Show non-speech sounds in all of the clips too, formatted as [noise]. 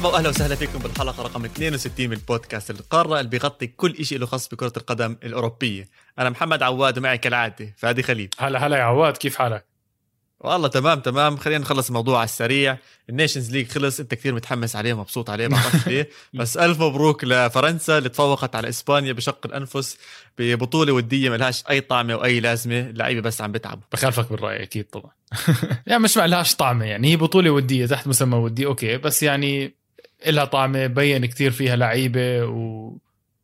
مرحبا وأهلا وسهلا فيكم بالحلقة رقم 62 من بودكاست القارة اللي بيغطي كل شيء له خاص بكرة القدم الأوروبية. أنا محمد عواد ومعي كالعادة فادي خليل. هلا هلا يا عواد كيف حالك؟ والله تمام تمام. خلينا نخلص الموضوع على السريع. ال Nations League خلص أنت كثير متحمس عليه مبسوط عليه ما بعرف [laughs] ليه. بس ألف مبروك لفرنسا اللي تفوقت على إسبانيا بشق الأنفس ببطولة ودية ما لهاش أي طعمة وأي لازمة اللعيبه بس عم بتعبوا. بخالفك بالرأي أكيد طبعا. [laughs] يعني مش ما لهاش طعمة يعني هي بطولة ودية تحت مسمى ودي أوكي. بس يعني لها طعمه بين كثير فيها لعيبة و...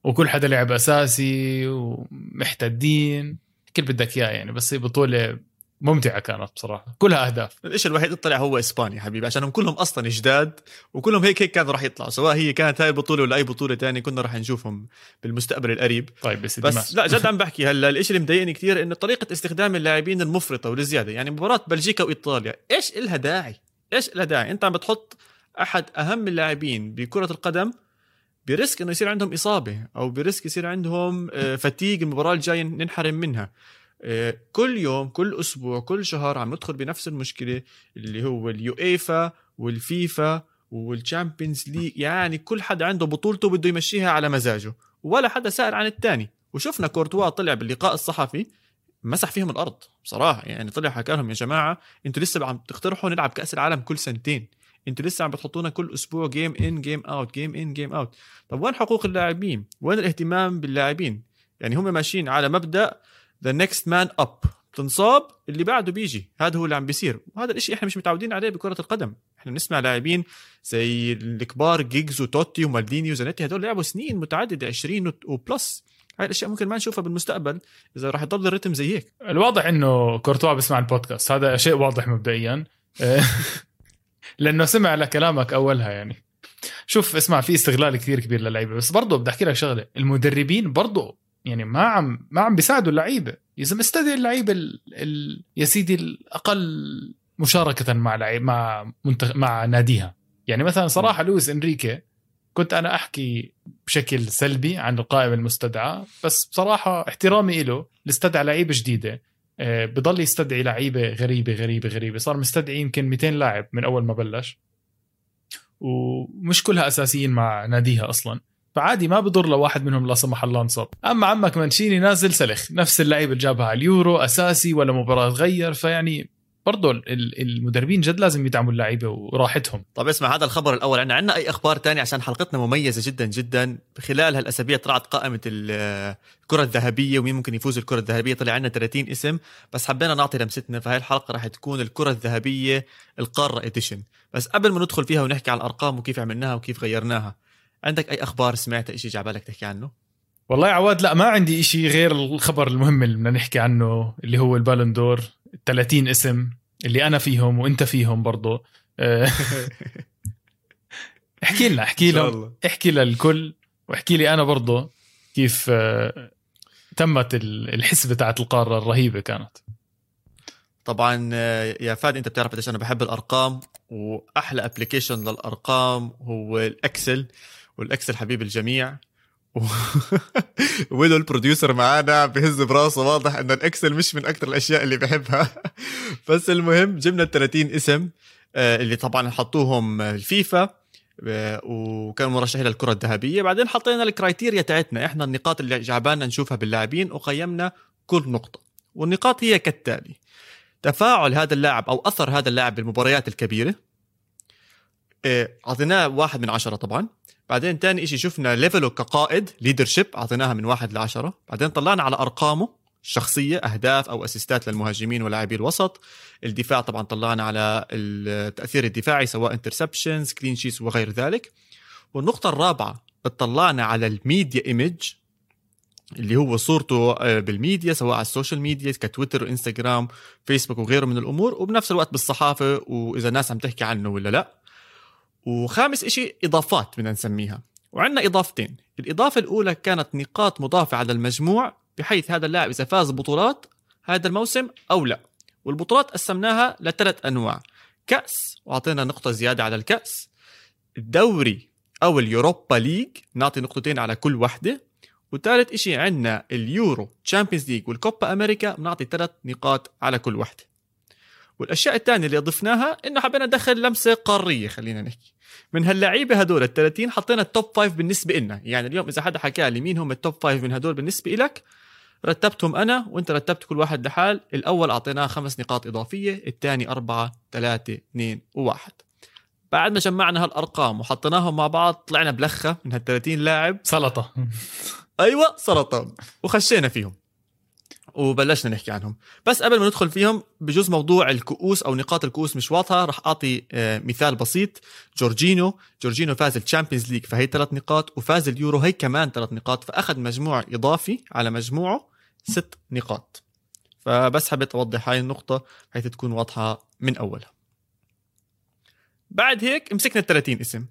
وكل حدا لعب أساسي ومحتدين. كل بدك إياه يعني بس هي بطولة ممتعة كانت بصراحة. كلها أهداف. الشيء الوحيد اللي طلع هو إسبانيا حبيبي عشانهم كلهم أصلا جداد وكلهم هيك هيك كانوا راح يطلعوا سواء هي كانت هاي البطوله ولا أي بطولة تانية كنا راح نشوفهم بالمستقبل القريب. طيب بس بس لا جد عم بحكي هلا الشيء اللي مضايقني كثير إنه طريقة استخدام اللاعبين المفرطة والزيادة يعني مباراة بلجيكا وإيطاليا إيش إلها داعي؟ إيش إلها داعي؟ أنت عم بتحط أحد أهم اللاعبين بكرة القدم ب risk إنه يصير عندهم إصابة أو ب risk يصير عندهم fatigue المباراة الجاية ننحرم منها. آه، كل يوم كل أسبوع كل شهر عم ندخل بنفس المشكلة اللي هو اليويفا والفيفا وال Champions League. يعني كل حدا عنده بطولته بده يمشيها على مزاجه ولا حدا سائل عن الثاني وشفنا كورتوا طلع باللقاء الصحفي مسح فيهم الأرض بصراحه يعني طلع حكى لهم يا جماعة أنتوا لسه عم تقترحوا نلعب كأس العالم كل سنتين. أنتوا لسه عم بتحطونا كل أسبوع game in game out game in game out طب وين حقوق اللاعبين؟ وين الاهتمام باللاعبين؟ يعني هم ماشيين على مبدأ the next man up تنصاب اللي بعده بيجي. هذا هو اللي عم بيصير. وهذا الإشي إحنا مش متعودين عليه بكرة القدم. إحنا بنسمع لاعبين زي الكبار جيجز وتوتي ومالديني وزانيتي هدول لعبوا سنين متعددة 20 و plus. هاي الأشياء ممكن ما نشوفها بالمستقبل إذا راح يضل الريتم زي هيك. الواضح إنه كورتوا بيسمع البودكاست. هذا شيء واضح مبدئيا. [laughs] لأنه سمع لكلامك أولها يعني. شوف اسمع في استغلال كثير كبير للعيبة بس برضه بدي أحكي لك شغلة. المدربين برضه يعني ما عم ما عم بيساعدوا اللعيبة. إذا مستدعي اللعيبة ال... ال... يا سيدي الأقل مشاركة مع لعيب مع منتخ... مع ناديها. يعني مثلا صراحة لويس إنريكي كنت أنا أحكي بشكل سلبي عن القائمة المستدعى بس بصراحة احترامي له استدعى لعيبة جديدة. بضل يستدعي لعيبة غريبة غريبة غريبة. صار مستدعي يمكن 200 لاعب من أول ما بلش. ومش كلها أساسيين مع ناديها أصلا. فعادي ما بضر لو واحد منهم لا سمح الله انصاب. أما عمك منشيني نازل سلخ نفس اللعيبه اللي جابها على اليورو أساسي ولا مباراة غير فيعني برضه المدربين جد لازم يدعموا اللعيبة وراحتهم. طب اسمع هذا الخبر الأول. عندنا عندنا أي أخبار تانية؟ عشان حلقتنا مميزة جدا جدا. خلال هالأسابيع طلعت قائمة الكرة الذهبية ومين ممكن يفوز الكرة الذهبية؟ طلع عندنا 30 اسم بس حبينا نعطي لمستنا فهي الحلقة راح تكون الكرة الذهبية القارة اديشن بس قبل ما ندخل فيها ونحكي على الأرقام وكيف عملناها وكيف غيرناها عندك أي أخبار سمعتها شيء جعبالك تحكي عنه؟ والله يا عواد لا ما عندي إشي غير الخبر المهم اللي بدنا نحكي عنه اللي هو البالندور 30 اسم اللي أنا فيهم وأنت فيهم برضه [laughs] احكي لنا احكي لهم احكي للكل واحكي لي أنا برضه كيف آه، تمت الحسبه تاعت القارة الرهيبة كانت. طبعا آه، يا فادي أنت بتعرف قديش أنا بحب الأرقام وأحلى application للأرقام هو ال Excel وال Excel حبيب الجميع. [laughs] ويلو ال producer معانا بهز براسه واضح انه ال Excel مش من أكثر الأشياء اللي بحبها. [laughs] بس المهم جبنا ال 30 اسم آه، اللي طبعا حطوهم الفيفا آه، وكانوا مرشحين للكرة الذهبية. بعدين حطينا ال criteria تاعتنا إحنا النقاط اللي جعبانا نشوفها باللاعبين وقيمنا كل نقطة. والنقاط هي كالتالي تفاعل هذا اللاعب أو أثر هذا اللاعب بالمباريات الكبيرة آه، أعطيناه واحد من عشرة طبعا. بعدين تاني إشي شفنا level ه كقائد leadership أعطيناها من واحد لعشرة. بعدين طلعنا على أرقامه الشخصية أهداف أو assist ات للمهاجمين ولاعبي الوسط. الدفاع طبعا طلعنا على التأثير الدفاعي سواء interceptions clean sheets وغير ذلك. والنقطة الرابعة اطلعنا على ال media image اللي هو صورته آه، بالميديا سواء على ال social media كتويتر وانستغرام فيسبوك وغيره من الأمور. وبنفس الوقت بالصحافة وإذا الناس عم تحكي عنه ولا لا. وخامس إشي إضافات بدنا نسميها. وعندنا إضافتين. الإضافة الأولى كانت نقاط مضافة على المجموع بحيث هذا اللاعب إذا فاز بطولات هذا الموسم أو لا. والبطولات قسمناها لثلاث أنواع. كأس وأعطينا نقطة زيادة على الكأس. الدوري أو ال Europa League نعطي نقطتين على كل وحدة. وثالث إشي عندنا اليورو Champions League والكوبا أمريكا بنعطي ثلاث نقاط على كل وحدة. والأشياء الثانية اللي ضفناها إنه حبينا ندخل لمسة قارية خلينا نحكي. من هاللعيبة هدول ال 30 حطينا ال top five بالنسبة لنا يعني اليوم إذا حدا حكى لي مين هم ال top five من هدول بالنسبة لك رتبتهم أنا وأنت رتبت كل واحد لحال. الأول أعطيناه خمس نقاط إضافية الثاني أربعة ثلاثة اثنين وواحد. بعد ما جمعنا هالأرقام وحطيناهم مع بعض طلعنا بلخة من هال 30 لاعب. سلطة. أيوه سرطان وخشينا فيهم. وبلشنا نحكي عنهم. بس قبل ما ندخل فيهم بجوز موضوع الكؤوس أو نقاط الكؤوس مش واضحة راح أعطي آه، مثال بسيط. جورجينو جورجينو فاز ال Champions League فهي ثلاث نقاط وفاز اليورو هي كمان ثلاث نقاط فأخذ مجموع إضافي على مجموعه ست نقاط. فبس حبيت أوضح هاي النقطة حيث تكون واضحة من أولها. بعد هيك مسكنا ال 30 اسم.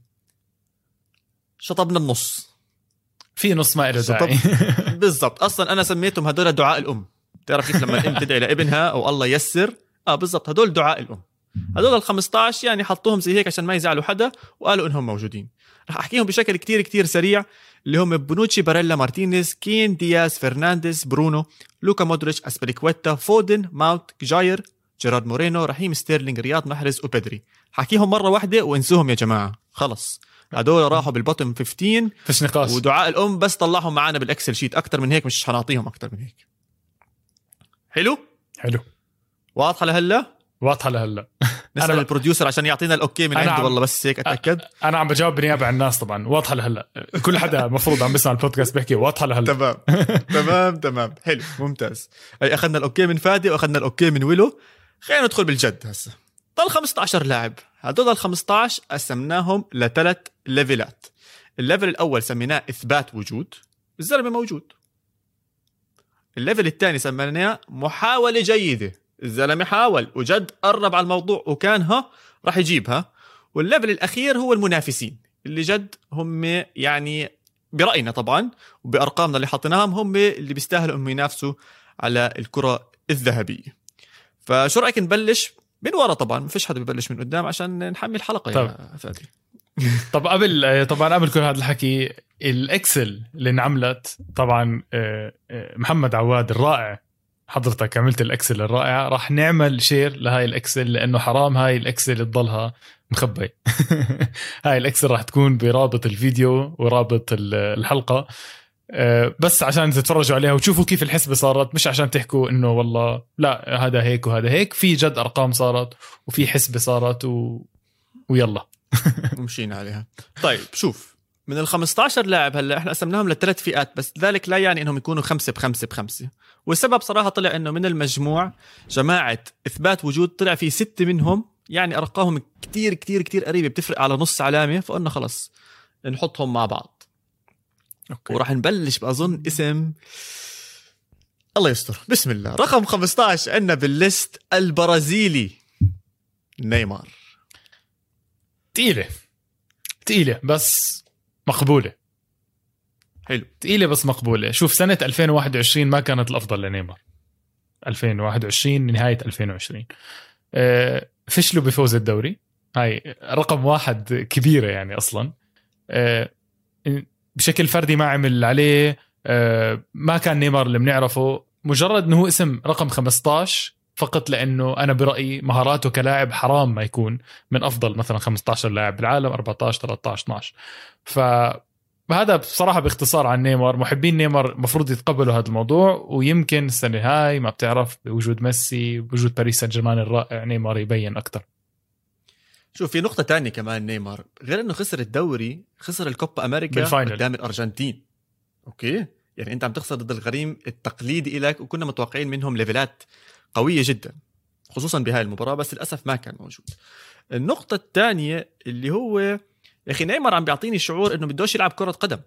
شطبنا النص. في نص ما له. داعي. [laughs] بالضبط. أصلا أنا سميتهم هدول دعاء الأم. بتعرف كيف لما الأم تدعي لابنها أو الله يسر؟ آه بالضبط هدول دعاء الأم. هدول ال 15 يعني حطوهم زي هيك عشان ما يزعلوا حدا وقالوا إنهم موجودين. رح أحكيهم بشكل كتير كتير سريع. اللي هم بونوتشي باريلا مارتينيز كين دياز فرنانديز برونو لوكا مودريتش ازبيليكويتا فودن ماونت كاير جيرارد مورينو رحيم ستيرلينج رياض محرز وبيدري. حكيهم مرة واحدة وانسوهم يا جماعة. خلص. هدول راحوا بال bottom 15 فيش نقاش. ودعاء الأم بس طلعهم معنا بال Excel sheet. أكثر من هيك مش حنعطيهم أكثر من هيك. حلو؟ حلو. واضحة لهلا؟ واضحة لهلا. [laughs] نسأل أنا- ال producer عشان يعطينا ال okay من عنده والله بس هيك أتأكد. أنا عم بجاوب بنيابه عن الناس طبعا. واضحة لهلا. كل حدا المفروض عم بيسمع البودكاست بيحكي واضحة لهلا. تمام. [laughs] تمام تمام. حلو ممتاز. هي أخذنا ال okay من فادي وأخذنا ال okay من ويلو. خلينا ندخل بالجد هسه. ضل 15 لاعب. هدول ال 15 قسمناهم لثلاث level ات. ال level الأول سميناه إثبات وجود الزلمة موجود. ال level الثاني سميناه محاولة جيدة. الزلمة حاول وجد قرب على الموضوع وكان ها راح يجيبها وال level الأخير هو المنافسين. اللي جد هم يعني برأينا طبعا وبأرقامنا اللي حطيناهم هم اللي بيستاهلوا إنهم ينافسوا على الكرة الذهبية. فشو رأيك نبلش؟ من ورا طبعا ما فيش حدا ببلش من قدام عشان نحمي الحلقة طب. يا فادي. طب قبل طبعا قبل كل هذا الحكي ال Excel اللي انعملت طبعا آه، آه، محمد عواد الرائع حضرتك عملت ال Excel الرائعه راح نعمل share لهاي ال Excel لأنه حرام هاي ال Excel تضلها مخبي. [laughs] هاي ال Excel راح تكون برابط الفيديو ورابط ال- الحلقة. آه، بس عشان تتفرجوا عليها وتشوفوا كيف الحسبة صارت مش عشان تحكوا إنه والله لا هذا هيك وهذا هيك في جد أرقام صارت وفي حسبة صارت و... ويلا. [laughs] ومشينا عليها. طيب شوف من ال 15 لاعب هلا إحنا قسمناهم لثلاث فئات بس ذلك لا يعني إنهم يكونوا خمسة بخمسة بخمسة. والسبب صراحة طلع إنه من المجموع جماعة إثبات وجود طلع في ستة منهم يعني ارقامهم كتير كتير كتير قريبة بتفرق على نص علامة فقلنا خلص نحطهم مع بعض. okay. وراح نبلش بأظن اسم الله يستر. بسم الله. رقم 15 عندنا بال list البرازيلي نيمار. تقيلة. تقيلة بس مقبولة. حلو. تقيلة بس مقبولة. شوف سنة 2021 ما كانت الأفضل لنيمار. 2021 نهاية 2020 آه، فشلوا بفوز الدوري. هاي رقم واحد كبيرة يعني أصلا. آه، بشكل فردي ما عمل عليه. آه، ما كان نيمار اللي بنعرفه. مجرد إنه هو اسم رقم 15 فقط لأنه أنا برأيي مهاراته كلاعب حرام ما يكون من أفضل مثلا 15 لاعب بالعالم 14 13 12 فهذا بصراحة باختصار عن نيمار. محبين نيمار المفروض يتقبلوا هذا الموضوع ويمكن السنة هاي ما بتعرف بوجود ميسي بوجود باريس سان جيرمان الرائع نيمار يبين أكثر. شوف في نقطة تانية كمان نيمار. غير إنه خسر الدوري خسر الكوبا أمريكا بال final. قدام الأرجنتين. okay؟ يعني أنت عم تخسر ضد الغريم التقليدي لك وكنا متوقعين منهم level ات قوية جدا خصوصا بهاي المباراة بس للأسف ما كان موجود. النقطة الثانية اللي هو يا أخي نيمار عم بيعطيني شعور إنه بدوش يلعب كرة قدم.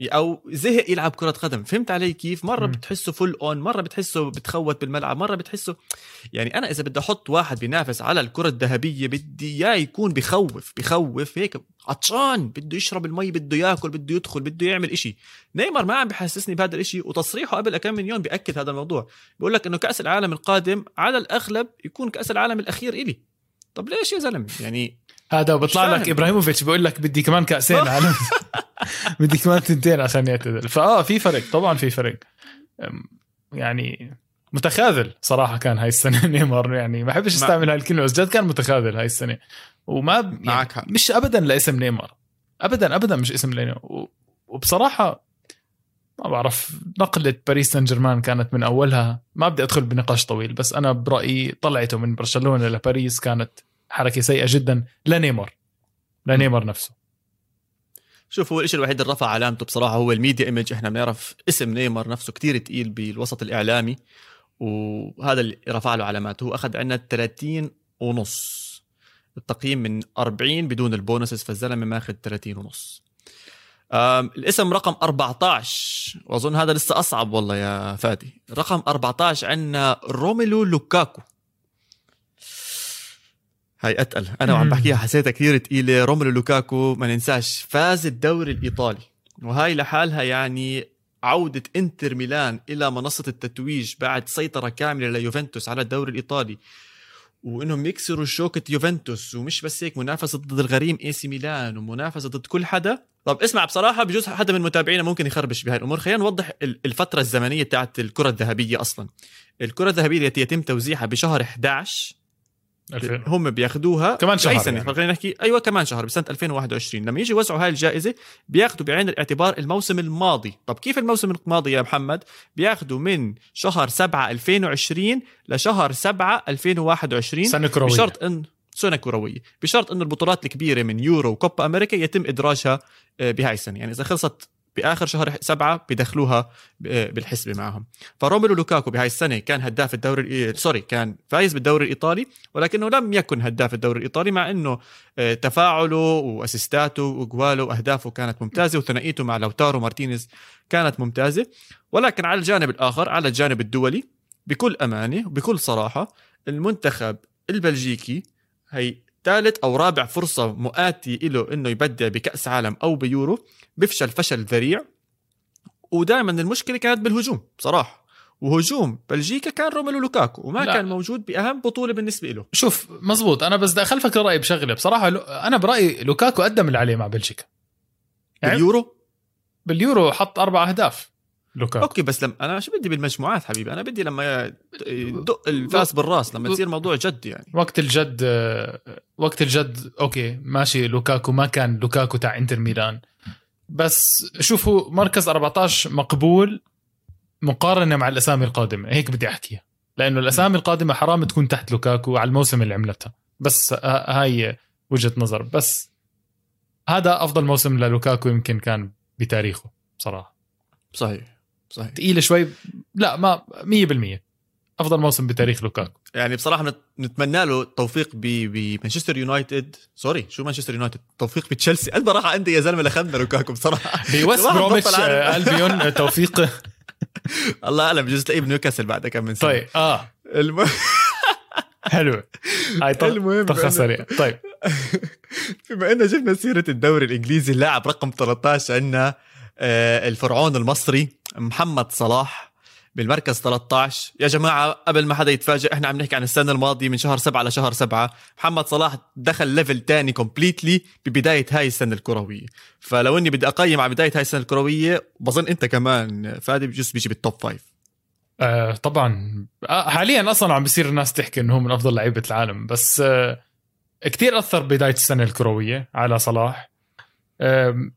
أو زهق يلعب كرة قدم. فهمت علي كيف؟ مرة مم. بتحسه full on مرة بتحسه بتخوت بالملعب مرة بتحسه يعني أنا إذا بدي أحط واحد بينافس على الكرة الذهبية بدي إياه يكون بخوف بخوف هيك عطشان بده يشرب المي بده ياكل بده يدخل بده يعمل إشي. نيمار ما عم بحسسني بهذا الإشي وتصريحه قبل كم من يوم بيأكد هذا الموضوع. بيقول لك إنه كأس العالم القادم على الأغلب يكون كأس العالم الأخير إلي. طب ليش يا زلمة؟ يعني هذا وبيطلع. لك إبراهيموفيتش بيقول لك بدي كمان كأسين [laughs] عالم [laughs] بدي كمان تنتين عشان يعتذر فآه في فرق. طبعا في فرق. يعني متخاذل صراحة كان هاي السنة [laughs] نيمار. يعني ما بحبش استعمل هاي الكلمة بس جد كان متخاذل هاي السنة. وما يعني معك. مش ابدا لاسم نيمار. ابدا ابدا مش اسم نيمار و- وبصراحة ما بعرف نقلة باريس سان جيرمان كانت من أولها. ما بدي أدخل بنقاش طويل بس أنا برأيي طلعته من برشلونة لباريس كانت حركة سيئة جدا لنيمار. لنيمار نفسه. شوف هو الشيء الوحيد اللي رفع علامته بصراحة هو ال media image إحنا بنعرف اسم نيمار نفسه كتير تقيل بالوسط الإعلامي وهذا اللي رفع له علامات. هو أخذ عندنا 30 ونص. التقييم من 40 بدون ال bonuses فالزلمة ماخذ 30 ونص. الاسم رقم 14 وأظن هذا لسه أصعب والله يا فادي. رقم 14 عندنا روميلو لوكاكو. هاي أتقل. أنا وعم. بحكيها حسيتها كثير تقيلة. روميلو لوكاكو ما ننساش فاز الدوري الإيطالي. وهاي لحالها يعني عودة إنتر ميلان إلى منصة التتويج بعد سيطرة كاملة ليوفنتوس على الدوري الإيطالي. وإنهم يكسروا شوكة يوفنتوس. ومش بس هيك منافسة ضد الغريم إي سي ميلان ومنافسة ضد كل حدا. طب اسمع بصراحة بجوز حدا من متابعينا ممكن يخربش بهاي الأمور. خلينا نوضح ال- الفترة الزمنية تاعت الكرة الذهبية أصلا. الكرة الذهبية التي يتم توزيعها بشهر 11 2000. هم بياخذوها كمان شهر اي سنه يعني. خلينا نحكي أيوه كمان شهر بسنة 2021 لما يجي يوزعوا هاي الجائزة بياخذوا بعين الاعتبار الموسم الماضي. طب كيف الموسم الماضي يا محمد؟ بياخذوا من شهر 7 2020 لشهر 7 2021 سنة كروية. بشرط ان سنة كروية. بشرط انه البطولات الكبيرة من يورو وكوبا أمريكا يتم إدراجها آه، بهاي السنة. يعني إذا خلصت بآخر شهر سبعة بدخلوها ب- بالحسبة معهم. فروميلو لوكاكو بهاي السنة كان هداف الدوري الإي- sorry كان فايز بالدوري الإيطالي ولكنه لم يكن هداف الدوري الإيطالي مع إنه آه، تفاعله و assists اته وأجواله وأهدافه كانت ممتازة وثنائيته مع لوتارو مارتينيز كانت ممتازة. ولكن على الجانب الآخر على الجانب الدولي بكل أمانة وبكل صراحة المنتخب البلجيكي هي ثالث أو رابع فرصة مؤاتي له إنه يبدع بكأس عالم أو بيورو بفشل فشل ذريع. ودائما المشكلة كانت بالهجوم بصراحة. وهجوم بلجيكا كان روميلو لوكاكو وما لا. كان موجود بأهم بطولة بالنسبة له شوف مزبوط. أنا بس بدي اخلفك الراي بشغلة. بصراحة أنا برأيي لوكاكو قدم اللي عليه مع بلجيكا. يعني باليورو؟ باليورو حط أربع أهداف. لوكاكو. okay بس لما أنا شو بدي بالمجموعات حبيبي؟ أنا بدي لما يدق الفاس بالراس لما تصير موضوع جد يعني. وقت الجد وقت الجد okay ماشي لوكاكو ما كان لوكاكو تاع إنتر ميلان. بس شوفوا مركز 14 مقبول مقارنة مع الأسامي القادمة. هيك بدي أحكيها. لأنه الأسامي القادمة حرام تكون تحت لوكاكو على الموسم اللي عملتها بس هاي وجهة نظر. بس هذا أفضل موسم للوكاكو يمكن كان بتاريخه بصراحة. صحيح. صحيح. ثقيله شوي. لا ما 100% أفضل موسم بتاريخ لوكاكو. يعني بصراحة نتمنى له التوفيق بمانشستر يونايتد. sorry شو مانشستر يونايتد؟ توفيق بتشيلسي. قد راح عندي يا زلمة لخدنا لوكاكو بصراحة. [laughs] الواحد بروميتش. آه، ألبيون توفيق. [laughs] الله أعلم بجوز تلاقيه بنيوكاسل بعد كم من سنة. طيب آه. الم... [laughs] حلو. هاي المهم سريع طيب. بما إن جبنا سيرة الدوري الإنجليزي اللاعب رقم 13 عندنا آه، الفرعون المصري محمد صلاح بالمركز 13 يا جماعة قبل ما حدا يتفاجئ إحنا عم نحكي عن السنة الماضية من شهر سبعة لشهر سبعة. محمد صلاح دخل level تاني completely ببداية هاي السنة الكروية. فلو إني بدي أقيم على بداية هاي السنة الكروية بظن أنت كمان فادي بجوز بيجي بال top five آه طبعا. آه حاليا أصلا عم بيصير الناس تحكي إنه هو من أفضل لعيبة العالم بس آه كتير أثر بداية السنة الكروية على صلاح. آم،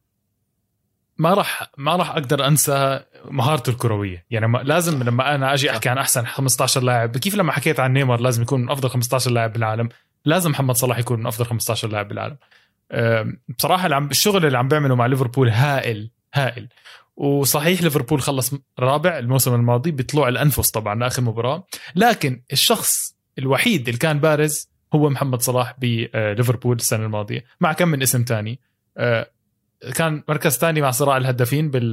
ما راح ما راح أقدر أنسى مهارته الكروية. يعني ما لازم لما أنا أجي أحكي عن أحسن 15 لاعب كيف لما حكيت عن نيمار لازم يكون من أفضل 15 لاعب بالعالم لازم محمد صلاح يكون من أفضل 15 لاعب بالعالم. بصراحة الشغل اللي عم بيعمله مع ليفربول هائل هائل. وصحيح ليفربول خلص رابع الموسم الماضي بطلوع الأنفس طبعا لآخر مباراة. لكن الشخص الوحيد اللي كان بارز هو محمد صلاح بليفربول السنة الماضية مع كم من اسم تاني. آه، كان مركز ثاني مع صراع الهدافين بال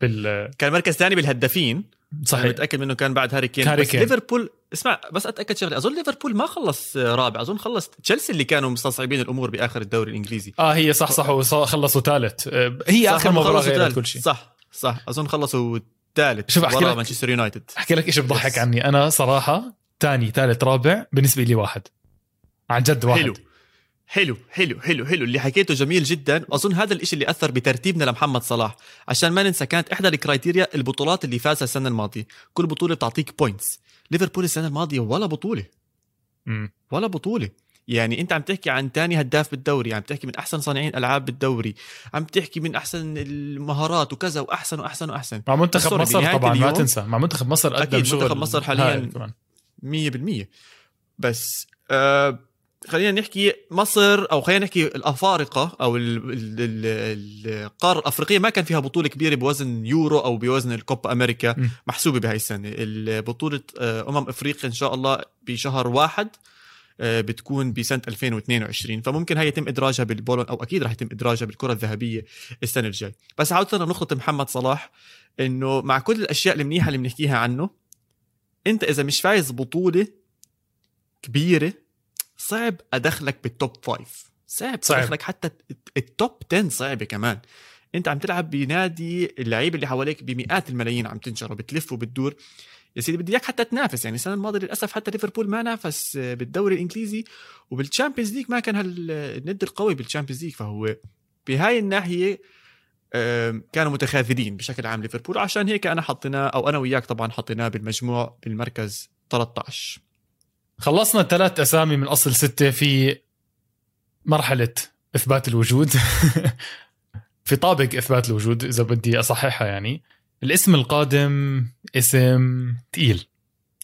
بال كان مركز ثاني بالهدافين. صحيح. متأكد منه كان بعد هاري كين. هاري بس كين. ليفربول اسمع بس أتأكد شغلة. أظن ليفربول ما خلص رابع. أظن خلص تشيلسي اللي كانوا مستصعبين الأمور بآخر الدوري الإنجليزي. آه هي صح صح وخلصوا ثالث. آه، هي آخر مباراة غيرت. كل شيء. صح صح. أظن خلصوا ثالث شوف ورا لك- مانشستر يونايتد. أحكي لك شيء بضحك. عني. أنا صراحة ثاني ثالث رابع بالنسبة لي واحد. عن جد واحد. حلو. حلو حلو حلو حلو. اللي حكيته جميل جدا. أظن هذا الشيء اللي أثر بترتيبنا لمحمد صلاح. عشان ما ننسى كانت إحدى ال criteria البطولات اللي فازها السنة الماضية. كل بطولة بتعطيك points ليفربول السنة الماضية ولا بطولة. مم. ولا بطولة. يعني أنت عم تحكي عن تاني هداف بالدوري عم تحكي من أحسن صانعين ألعاب بالدوري عم تحكي من أحسن المهارات وكذا وأحسن وأحسن وأحسن. مع منتخب مصر طبعا ما تنسى. مع منتخب مصر قدم أكيد، شغل منتخب مصر حالياً هائل كمان. مية بالمية. بس آه خلينا نحكي مصر أو خلينا نحكي الأفارقة أو ال- ال- ال- القارة الأفريقية ما كان فيها بطولة كبيرة بوزن يورو أو بوزن الكوبا أمريكا م. محسوبة بهاي السنة. بطولة أمم إفريقيا إن شاء الله بشهر واحد آه، بتكون بسنة 2022 فممكن هي يتم إدراجها بالبولون أو أكيد رح يتم إدراجها بالكرة الذهبية السنة الجاي. بس عوده لنقطه محمد صلاح إنه مع كل الأشياء المنيحة اللي بنحكيها عنه أنت إذا مش فايز بطولة كبيرة صعب أدخلك بال top five صعب صعب. أدخلك حتى ال top 10 صعبه كمان. أنت عم تلعب بنادي اللعيبه اللي حواليك بمئات الملايين عم تنشرى وبتلف وبتدور. يا سيدي بدي إياك حتى تنافس يعني السنة الماضية للأسف حتى ليفربول ما نافس بالدوري الإنجليزي. وبال Champions League ما كان هالند القوي بال Champions League فهو بهاي الناحية كانوا متخاذلين بشكل عام ليفربول. عشان هيك أنا حطيناه أو أنا وياك طبعا حطيناه بالمجموع بالمركز 13 خلصنا ثلاث أسامي من أصل ستة في مرحلة إثبات الوجود. [laughs] في طابق إثبات الوجود إذا بدي أصححها يعني. الاسم القادم اسم تقيل.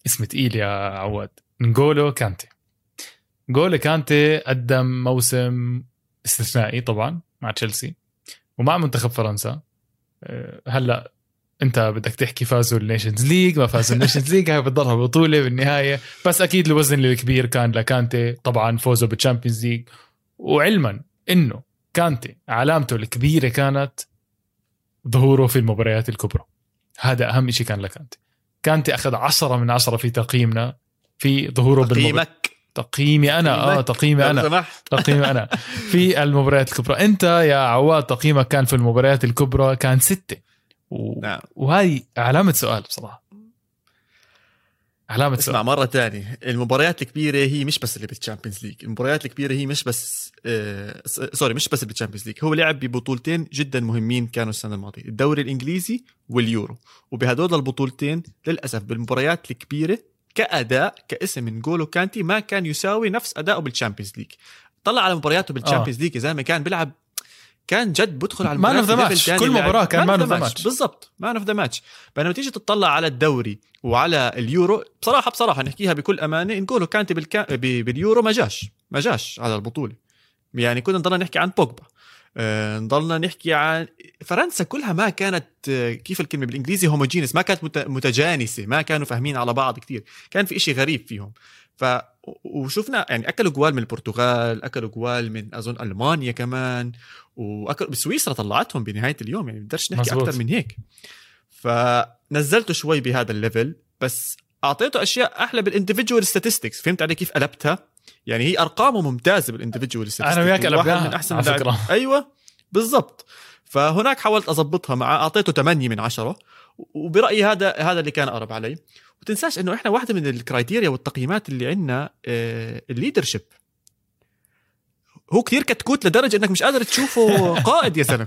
اسم تقيل يا عواد. نقولو كانتي. نغولو كانتي قدم موسم استثنائي طبعا مع تشيلسي ومع منتخب فرنسا. أه، هلأ انت بدك تحكي فازوا ال Nations League ما فازوا ال Nations League هاي بتضلها بطولة بالنهاية. بس أكيد الوزن الكبير كان لكانتي طبعا فوزه بال Champions League. وعلما إنه كانتي علامته الكبيرة كانت ظهوره في المباريات الكبرى. هذا أهم شيء كان لكانتي. كانتي أخذ عشرة من عشرة في تقييمنا في ظهوره بالمباريات تقييمك. تقييمي أنا آه تقييمي أنا. [laughs] تقييمي أنا. في المباريات الكبرى. أنت يا عواد تقييمك كان في المباريات الكبرى كان ستة. و... نعم. وهي علامة سؤال بصراحة. علامة اسمع سؤال. مرة تانية. المباريات الكبيرة هي مش بس اللي بال Champions League المباريات الكبيرة هي مش بس آه sorry مش بس بال Champions League هو لعب ببطولتين جدا مهمين كانوا السنة الماضية الدوري الإنجليزي واليورو. وبهدول البطولتين للأسف بالمباريات الكبيرة كأداء كاسم نغولو كانتي ما كان يساوي نفس أدائه بال Champions League طلع على مبارياته بال Champions League يا زلمة كان بيلعب كان جد بدخل على المباريات match. ب level تاني كل. مباراة كان the the match. match. بالضبط man of the match بينما تيجي تطلع على الدوري وعلى اليورو بصراحة بصراحة نحكيها بكل أمانة نغولو كانتي بالكا... ب- باليورو ما جاش ما جاش على البطولة يعني كنا نضلنا نحكي عن بوجبا آه، نضلنا نحكي عن فرنسا كلها ما كانت آه، كيف الكلمة بالإنجليزي homogeneous ما كانت مت- متجانسة ما كانوا فاهمين على بعض كتير كان في إشي غريب فيهم ف وشفنا يعني أكلوا جوال من البرتغال أكلوا جوال من أظن ألمانيا كمان واكلوا بسويسرا طلعتهم بنهاية اليوم يعني بدرش نحكي مزبوط. أكثر من هيك. فنزلته شوي بهذا ال level بس أعطيته أشياء أحلى بال individual statistics فهمت علي كيف قلبتها؟ يعني هي أرقامه ممتازة بال individual statistics أنا وياك قلبناها من أحسن اللاعب- فكرة. أيوه بالضبط. فهناك حاولت أضبطها معه أعطيته 8 من 10 وبرأيي هذا هذا اللي كان أقرب علي. وتنساش إنه إحنا واحدة من ال criteria والتقييمات اللي عندنا ال leadership هو كثير كتكوت لدرجة إنك مش قادر تشوفه [laughs] قائد يا زلمه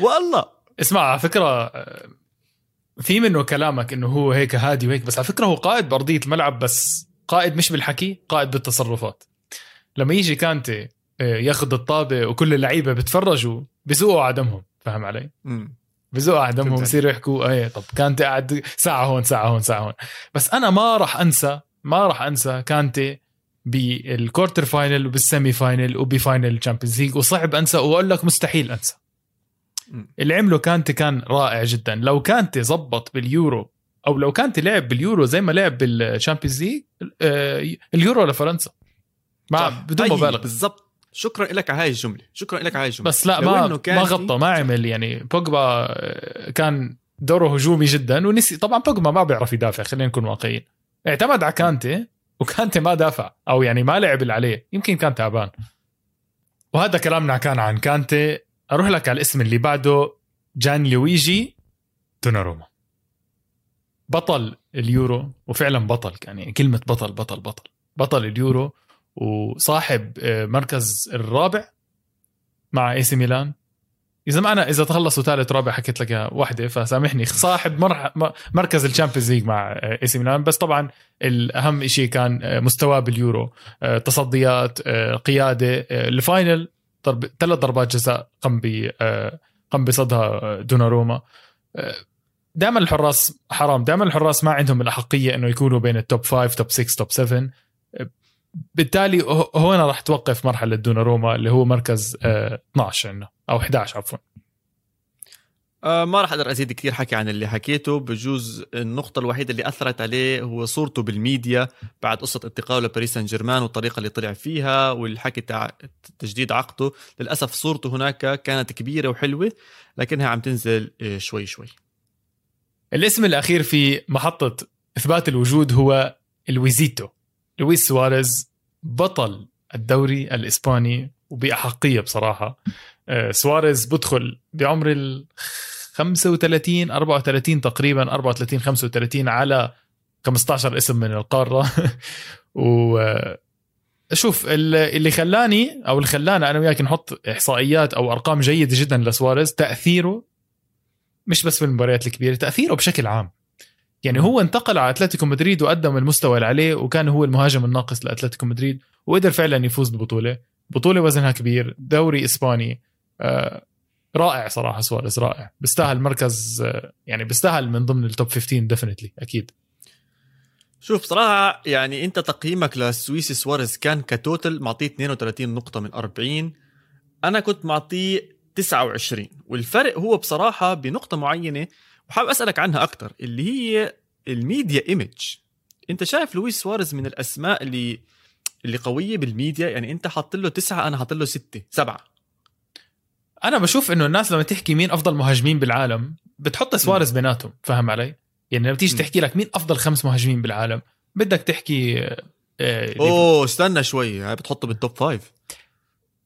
والله. اسمع على فكرة آه، في منه كلامك إنه هو هيك هادي وهيك بس على فكرة هو قائد بأرضية الملعب بس قائد مش بالحكي قائد بالتصرفات. لما يجي كانتي آه، ياخذ الطابة وكل اللعيبة بتفرجوا بزقوا على دمهم فاهم علي؟ بزقوا على دمهم بصيروا يحكوا إيه طب كانتي قاعد ساعة هون ساعة هون ساعة هون. بس أنا ما راح أنسى ما راح أنسى كانتي بال quarter final وبال semi final وب final ال Champions League وصعب أنسى وأقول لك مستحيل أنسى. اللي عمله كانتي كان رائع جدا. لو كانتي زبط باليورو أو لو كانتي لعب باليورو زي ما لعب بال Champions League آه، اليورو لفرنسا مع. بدون مبالغة. بالضبط. شكرا لك على هاي الجملة. شكرا لك على هاي الجملة. بس لا ما ما غطى ما عمل يعني بوجبا آه، كان دوره هجومي جدا ونسي طبعا بوجبا ما بيعرف يدافع خلينا نكون واقعيين. اعتمد على كانتي وكانتي ما دافع أو يعني ما لعب اللي عليه يمكن كان تعبان. وهذا كلامنا كان عن كانتي. أروح لك على الاسم اللي بعده جان لويجي دوناروما. بطل اليورو وفعلا بطل يعني كلمة بطل بطل بطل. بطل اليورو وصاحب آه، مركز الرابع مع AC ميلان. ما أنا إذا تخلصوا ثالث رابع حكيت لك وحده فسامحني. صاحب مرح مركز ال Champions League مع AC ميلان. بس طبعا الأهم شيء كان آه، مستواه باليورو آه، تصديات قيادة ال final ضرب ثلاث ضربات جزاء قم ب قم بصدها دوناروما. دائما الحراس حرام. دائما الحراس ما عندهم الأحقية إنه يكونوا بين ال top 5 top 6 top 7 بالتالي هون راح توقف مرحلة دوناروما اللي هو مركز 12 عندنا أو 11 عفوا. آه ما راح أقدر أزيد كثير حكي عن اللي حكيته. بجوز النقطة الوحيدة اللي أثرت عليه هو صورته بالميديا بعد قصة انتقاله لباريس سان جيرمان والطريقة اللي طلع فيها والحكي تاع تجديد عقده، للأسف صورته هناك كانت كبيرة وحلوة لكنها عم تنزل آه، شوي شوي. الاسم الأخير في محطة إثبات الوجود هو لويزيتو. لويس سواريز بطل الدوري الإسباني وبأحقية بصراحة. آه، سواريز بدخل بعمر ال 35 34 تقريبا 34 35 على 15 اسم من القارة. [laughs] و آه، شوف اللي خلاني أو اللي خلانا أنا وياك نحط إحصائيات أو أرقام جيدة جدا لسواريز تأثيره مش بس في المباريات الكبيرة تأثيره بشكل عام. يعني هو انتقل على أتلتيكو مدريد وقدم المستوى اللي عليه وكان هو المهاجم الناقص لأتلتيكو مدريد وقدر فعلا يفوز ببطولة. بطولة وزنها كبير دوري إسباني آه رائع صراحة سواريز رائع. بيستاهل مركز آه يعني بيستاهل من ضمن ال top 15 definitely أكيد. شوف صراحة يعني أنت تقييمك للويس سواريز كان ك total معطيه 32 نقطة من 40 أنا كنت معطيه 29 والفرق هو بصراحة بنقطة معينة وحابب أسألك عنها أكثر اللي هي ال media image أنت شايف لويس سواريز من الأسماء اللي اللي قوية بالميديا؟ يعني أنت حاط له تسعة أنا حاط له ستة سبعة. أنا بشوف إنه الناس لما تحكي مين أفضل مهاجمين بالعالم بتحط سواريز بيناتهم فاهم علي؟ يعني لما تيجي تحكي لك مين أفضل خمس مهاجمين بالعالم بدك تحكي آه أوه استنى شوي هاي بتحطه بال top five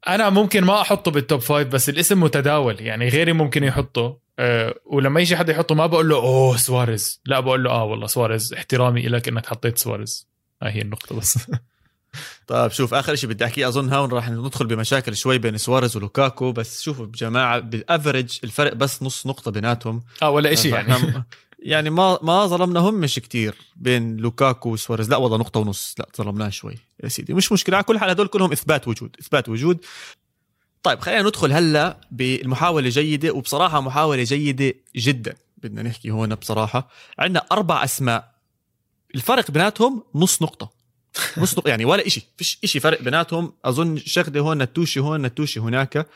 أنا ممكن ما أحطه بال top five بس الاسم متداول يعني غيري ممكن يحطه. أه ولما يجي حدا يحطه ما بقول له أوه سواريز. لا بقول له آه والله سواريز احترامي لك إنك حطيت سواريز. هاي هي النقطة بس. [laughs] طيب شوف آخر شيء بدي أحكيه أظن هون راح ندخل بمشاكل شوي بين سواريز ولوكاكو بس شوفوا يا جماعة بال average الفرق بس نص نقطة بيناتهم. آه ولا شيء يعني. يعني ما ما ظلمناهم مش كتير بين لوكاكو وسواريز. لا والله نقطة ونص. لا ظلمناه شوي يا سيدي. مش مشكلة على كل حال هدول كلهم إثبات وجود إثبات وجود. طيب خلينا ندخل هلا بالمحاوله جيدة وبصراحة محاولة جيدة جدا. بدنا نحكي هون بصراحة. عندنا أربع أسماء. الفرق بيناتهم نص نقطة. نص نقطة يعني ولا شيء فيش شيء فرق بيناتهم. أظن شغلة هون نتوشي هون نتوشي هناك.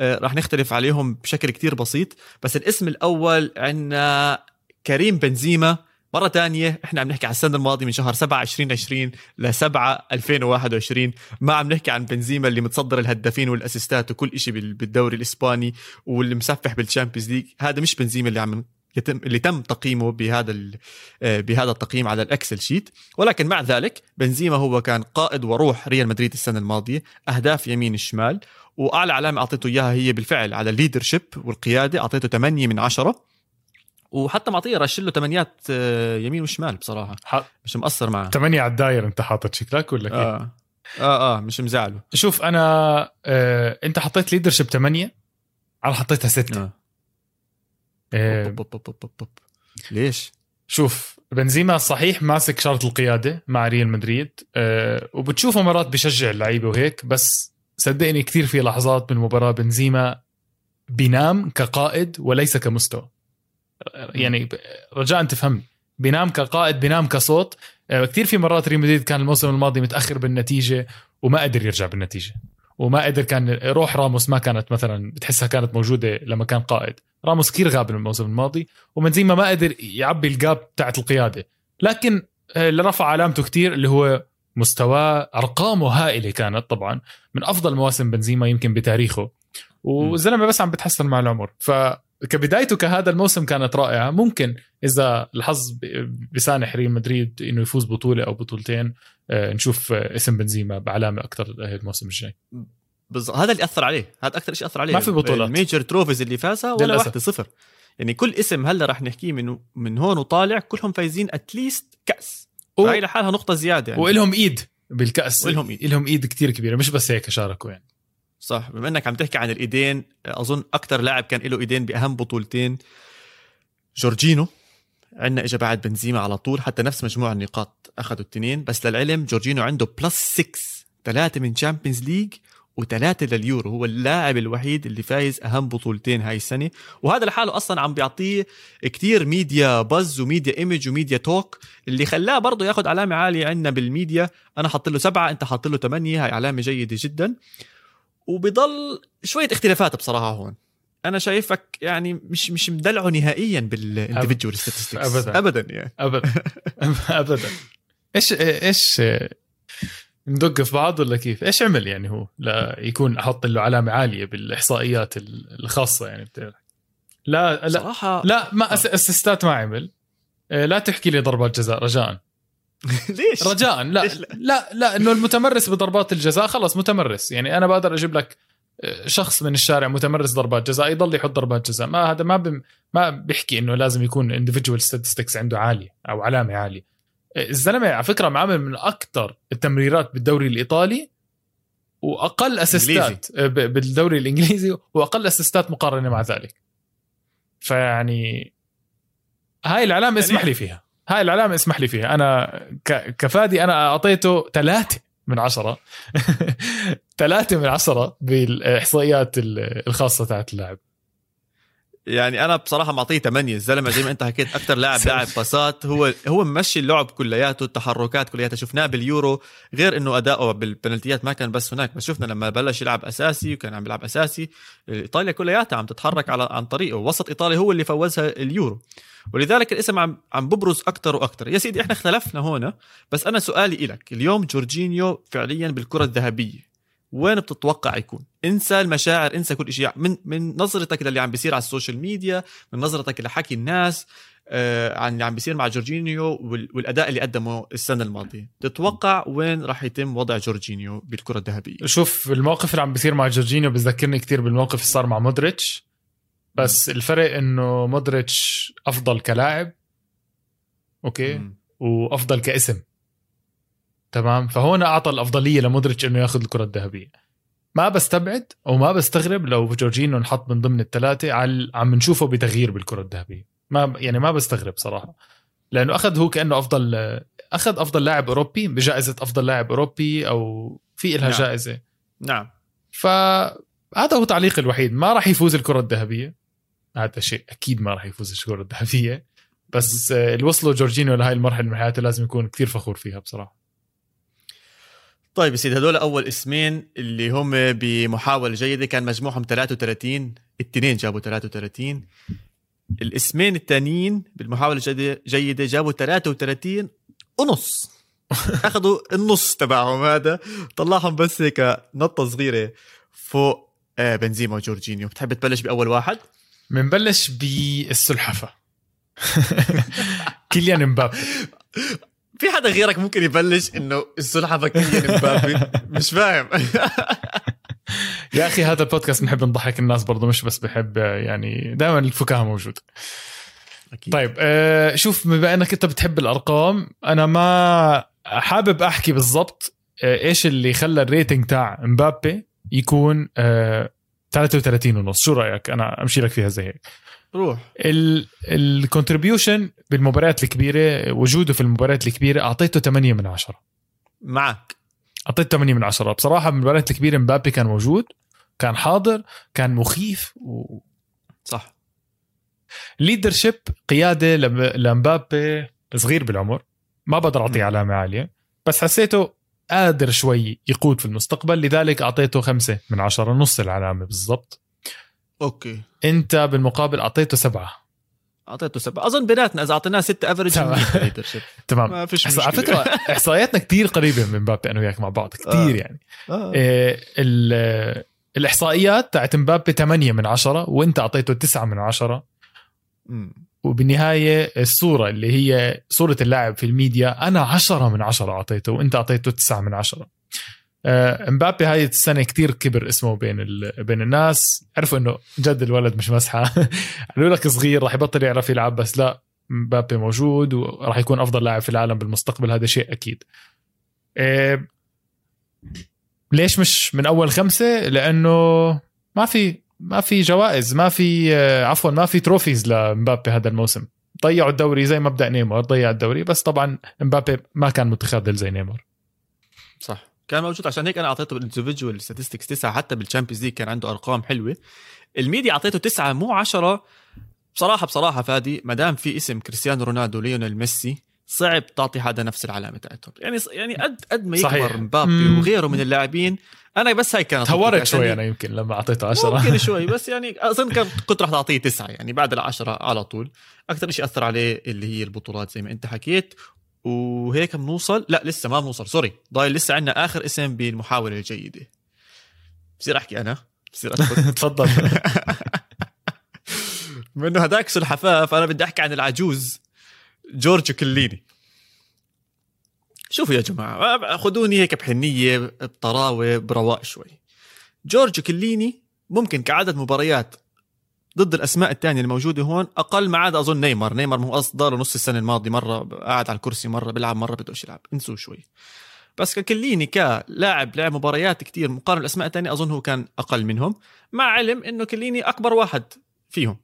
آه راح نختلف عليهم بشكل كتير بسيط. بس الاسم الأول عندنا كريم بنزيما. مرة تانية إحنا عم نحكي على السنة الماضية من شهر 7 2020 ل 7 2021 ما عم نحكي عن بنزيما اللي متصدر الهدافين والأسيستات وكل شيء بالدوري الإسباني واللي مسفح بال Champions League. هذا مش بنزيما اللي عم يتم اللي تم تقييمه بهذا آه، بهذا التقييم على ال Excel sheet. ولكن مع ذلك بنزيما هو كان قائد وروح ريال مدريد السنة الماضية أهداف يمين الشمال. وأعلى علامة أعطيته إياها هي بالفعل على الليدرشيب والقيادة أعطيته 8 من 10 وحتى معطية رش له تمنيات آه، يمين وشمال بصراحة ح... مش مقصر معه تمنية على الداير انت حاطط شكلك ولا كيف؟ آه آه آه مش مزعله شوف أنا آه أنت حطيت ليدرشيب 8 أنا حطيتها 6 آه. آه. ليش؟ شوف بنزيما صحيح ماسك شرط القيادة مع ريال مدريد أه وبتشوفه مرات بشجع اللعيبة وهيك بس صدقني كثير في لحظات بالمباراه بنزيما بينام كقائد وليس كمستوى يعني رجاء تفهم بينام كقائد بينام كصوت. آه، كثير في مرات ريال مدريد كان الموسم الماضي متأخر بالنتيجة وما قدر يرجع بالنتيجة. وما قدر كان روح راموس ما كانت مثلا بتحسها كانت موجودة لما كان قائد. راموس كثير غاب الموسم الماضي وبنزيما ما قدر يعبي الجاب تاعت القيادة. لكن آه، اللي رفع علامته كثير اللي هو مستواه أرقامه هائلة كانت طبعا. من أفضل مواسم بنزيما يمكن بتاريخه. والزلمه بس عم بتحسن مع العمر. ف كبدايته كهذا الموسم كانت رائعة. ممكن إذا الحظ بسانح ريال مدريد إنه يفوز بطولة أو بطولتين آه، نشوف اسم بنزيما بعلامة أكثر الموسم الجاي. بالضبط هذا اللي أثر عليه. هذا أكثر شيء أثر عليه. ما في بطولات. ال major trophies اللي فازها ولا واحدة صفر. يعني كل اسم هلا رح نحكيه من من هون وطالع كلهم فايزين اتليست كأس. و... هاي لحالها نقطة زيادة يعني. وإلهم إيد بالكأس. ولهم إيد. لهم إيد كتير كبيرة مش بس هيك شاركوا يعني. صح. بما إنك عم تحكي عن الإيدين أظن أكثر لاعب كان له إيدين بأهم بطولتين جورجينو. عندنا اجى بعد بنزيما على طول حتى نفس مجموع النقاط أخذوا الاثنين بس للعلم جورجينو عنده plus 6 ثلاثة من Champions League وثلاثه لليورو. هو اللاعب الوحيد اللي فايز أهم بطولتين هاي السنة. وهذا لحاله أصلا عم بيعطيه كتير media buzz و media image و media talk اللي خلاه برضه ياخذ علامة عالية عندنا بالميديا أنا حاط له سبعة أنت حاط له ثمانيه هاي علامة جيدة جدا. وبضل شوية اختلافات بصراحة هون. أنا شايفك يعني مش مش مدلعه نهائيا بال individual statistics أبداً. ابدا يعني. ابدا. [laughs] ابدا. إيش إيش ندق في بعض ولا كيف؟ إيش عمل يعني هو ليكون أحط له علامة عالية بالإحصائيات الخاصة يعني؟ بتعرف. لا لا صراحة لا ما اسيستات ما عمل. آه، لا تحكي لي ضربات جزاء رجاء. [laughs] ليش؟ رجاء. لا ليش لا؟ لا لا إنه المتمرس بضربات الجزاء خلص متمرس. يعني أنا بقدر أجيب لك آه، شخص من الشارع متمرس ضربات جزاء يضل يحط ضربات جزاء. ما هذا ما بم ما بيحكي إنه لازم يكون individual statistics عنده عالية أو علامة عالية. آه، الزلمة على فكرة معامل من أكثر التمريرات بالدوري الإيطالي وأقل اسيستات آه، بالدوري الإنجليزي وأقل اسيستات مقارنة مع ذلك. فيعني هاي العلامة يعني- اسمح لي فيها. هاي العلامة اسمح لي فيها. أنا كفادي أنا أعطيته ثلاثة من عشرة. [laughs] ثلاثة من عشرة بالإحصائيات ال- الخاصة تاعت اللاعب. يعني أنا بصراحة معطيه 8 الزلمة زي ما أنت حكيت أكثر لاعب لاعب [laughs] باسات هو هو ممشي اللعب كلياته التحركات كلياتها شفناه باليورو غير إنه أداؤه بالبنالتيات ما كان بس هناك. بس شفنا لما بلش يلعب أساسي وكان عم يلعب أساسي. إيطاليا كلياتها عم تتحرك على عن طريقه. وسط إيطاليا هو اللي فوزها اليورو. ولذلك الاسم عم عم ببرز أكثر وأكثر يا سيدي إحنا اختلفنا هنا بس أنا سؤالي إلك. اليوم جورجينيو فعليا بالكرة الذهبية. وين بتتوقع يكون؟ انسى المشاعر انسى كل شيء من من نظرتك للي عم بيصير على ال social media من نظرتك لحكي الناس آه عن اللي عم بيصير مع جورجينيو وال- والأداء اللي قدمه السنة الماضية. تتوقع وين راح يتم وضع جورجينيو بالكرة الذهبية؟ شوف الموقف اللي عم بيصير مع جورجينيو بذكرني كتير بالموقف اللي صار مع مودريتش. بس الفرق إنه مودريتش أفضل كلاعب أوكي؟ مم. وأفضل كاسم. تمام؟ فهون أعطى الأفضلية لمودريتش إنه ياخذ الكرة الذهبية. ما بستبعد أو ما بستغرب لو جورجينو انحط من ضمن الثلاثة على عم نشوفه بتغيير بالكرة الذهبية. ما يعني ما بستغرب صراحة. لأنه أخذ هو كأنه أفضل أخذ أفضل لاعب أوروبي بجائزة أفضل لاعب أوروبي أو في لها نعم. جائزة. نعم. فهذا هو تعليقي الوحيد. ما راح يفوز الكرة الذهبية. هذا شيء أكيد ما راح يفوز الكرة الذهبية. بس اللي وصلوا جورجينيو لهي المرحلة من حياته لازم يكون كثير فخور فيها بصراحة. طيب يا سيدي هدول أول اسمين اللي هم بمحاولة جيدة. كان مجموعهم 33 الاثنين جابوا 33 الاسمين الثانيين بالمحاولة الجيده جيدة جابوا 33 ونص. [laughs] أخذوا النص تبعهم هذا طلعهم بس هيك نطة صغيرة فوق آه، بنزيما وجورجينيو. بتحب تبلش بأول واحد؟ بنبلش بالسلحفة. [laughs] كيليان مبابي. [laughs] في حدا غيرك ممكن يبلش إنه السلحفه كيليان مبابي مش فاهم. [laughs] يا أخي هذا البودكاست بنحب نضحك الناس برضه مش بس بحب آه، يعني دائما الفكاهة موجوده أكيد. طيب آه شوف بما إنك أنت بتحب الأرقام أنا ما حابب أحكي بالضبط آه إيش اللي خلى ال rating تاع مبابي يكون آه 33 ونص. شو رأيك؟ أنا أمشي لك فيها زي هيك. روح. ال contribution بالمباريات الكبيرة وجوده في المباريات الكبيرة أعطيته 8 من 10 معك. اعطيته 8 من 10 بصراحة بالمباريات الكبيرة مبابي كان موجود كان حاضر كان مخيف و... صح. leadership قيادة لم- لمبابي صغير بالعمر ما بقدر أعطيه. علامة عالية بس حسيته قادر شوي يقود في المستقبل لذلك أعطيته خمسة من عشرة نص العلامة بالضبط. أوكي. أنت بالمقابل أعطيته سبعة. أعطيته سبعة. أظن بيناتنا إذا أعطيناه ستة average [laughs] تمام. ما فيش مشكله على فكرة إحصائياتنا كثير قريبة من مبابي أنا وياك مع بعض كثير آه. يعني. آه. إيه الإحصائيات تاعت مبابي 8 من 10 وأنت أعطيته 9 من 10 وبالنهاية الصورة اللي هي صورة اللاعب في الميديا أنا 10 من 10 أعطيته وأنت أعطيته 9 من 10 آه، امبابي هاي السنة كتير كبر اسمه بين ال... بين الناس. عرفوا إنه جد الولد مش مسحة. [laughs] قالوا لك صغير راح يبطل يعرف يلعب بس لا مبابي موجود وراح يكون أفضل لاعب في العالم بالمستقبل. هذا شيء أكيد. إيه ليش مش من أول خمسة؟ لأنه ما في ما في جوائز ما في آه، عفوا ما في trophies لمبابي هذا الموسم. ضيعوا الدوري زي مبدا نيمار ضيع الدوري بس طبعا مبابي ما كان متخاذل زي نيمار. صح. كان موجود. عشان هيك أنا أعطيته بال individual statistics تسعة حتى بال Champions League كان عنده أرقام حلوة. الميديا أعطيته تسعة مو عشرة. بصراحة بصراحة فادي ما دام في اسم كريستيانو رونالدو ليونيل ميسي صعب تعطي حدا نفس العلامة تاعتهم. يعني يعني قد قد ما. يكبر مبابي. وغيره من اللاعبين. أنا بس هاي كانت تهورت شوي أنا يمكن لما أعطيته عشرة. ممكن [laughs] شوي بس يعني أظن كان كنت رح تعطيه تسعة يعني بعد العشرة على طول. أكثر شيء أثر عليه اللي هي البطولات زي ما أنت حكيت. وهيك بنوصل لا لسه ما بنوصل سوري. ضايل لسه عندنا آخر اسم بالمحاولة الجيدة. بصير أحكي أنا؟ بصير [laughs] تفضل. [laughs] بما انه هداك سلحفاة فأنا بدي أحكي عن العجوز جورج كليني. شوفوا يا جماعة خذوني هيك بحنية بطراوة برواق شوي. جورج كليني ممكن كعدد مباريات ضد الأسماء الثانية الموجودة هون. أقل ما عدا أظن نيمار. نيمار مو اصدر نص السنة الماضية. مرة قاعد على الكرسي مرة بيلعب مرة بدوش يلعب. انسوه شوي. بس ككليني كلاعب لعب مباريات كتير مقارنة بالأسماء الثانية أظن هو كان أقل منهم مع علم إنه كليني أكبر واحد فيهم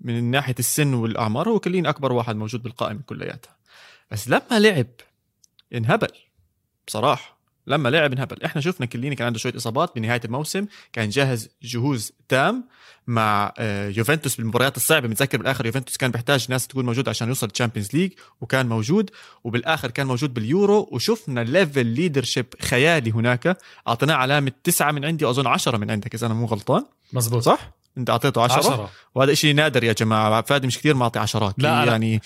من ناحية السن والأعمار. هو كليني أكبر واحد موجود بالقائمة كلياتها. بس لما لعب انهبل. بصراحة. لما لعب انهبل إحنا شفنا كيليني كان عنده شوية إصابات بنهاية الموسم. كان جاهز جهوز تام مع آه، يوفنتوس بالمباريات الصعبة. متذكر بالآخر يوفنتوس كان بيحتاج ناس تكون موجود عشان يوصل Champions League وكان موجود. وبالآخر كان موجود باليورو. وشفنا level leadership خيالي هناك. أعطيناه علامة تسعة من عندي واظن عشرة من عندك إذا أنا مو غلطان. مزبوط صح؟ أنت أعطيته عشرة, عشرة. وهذا شيء نادر يا جماعة. فادي مش كثير معطي عشرات. لا، يعني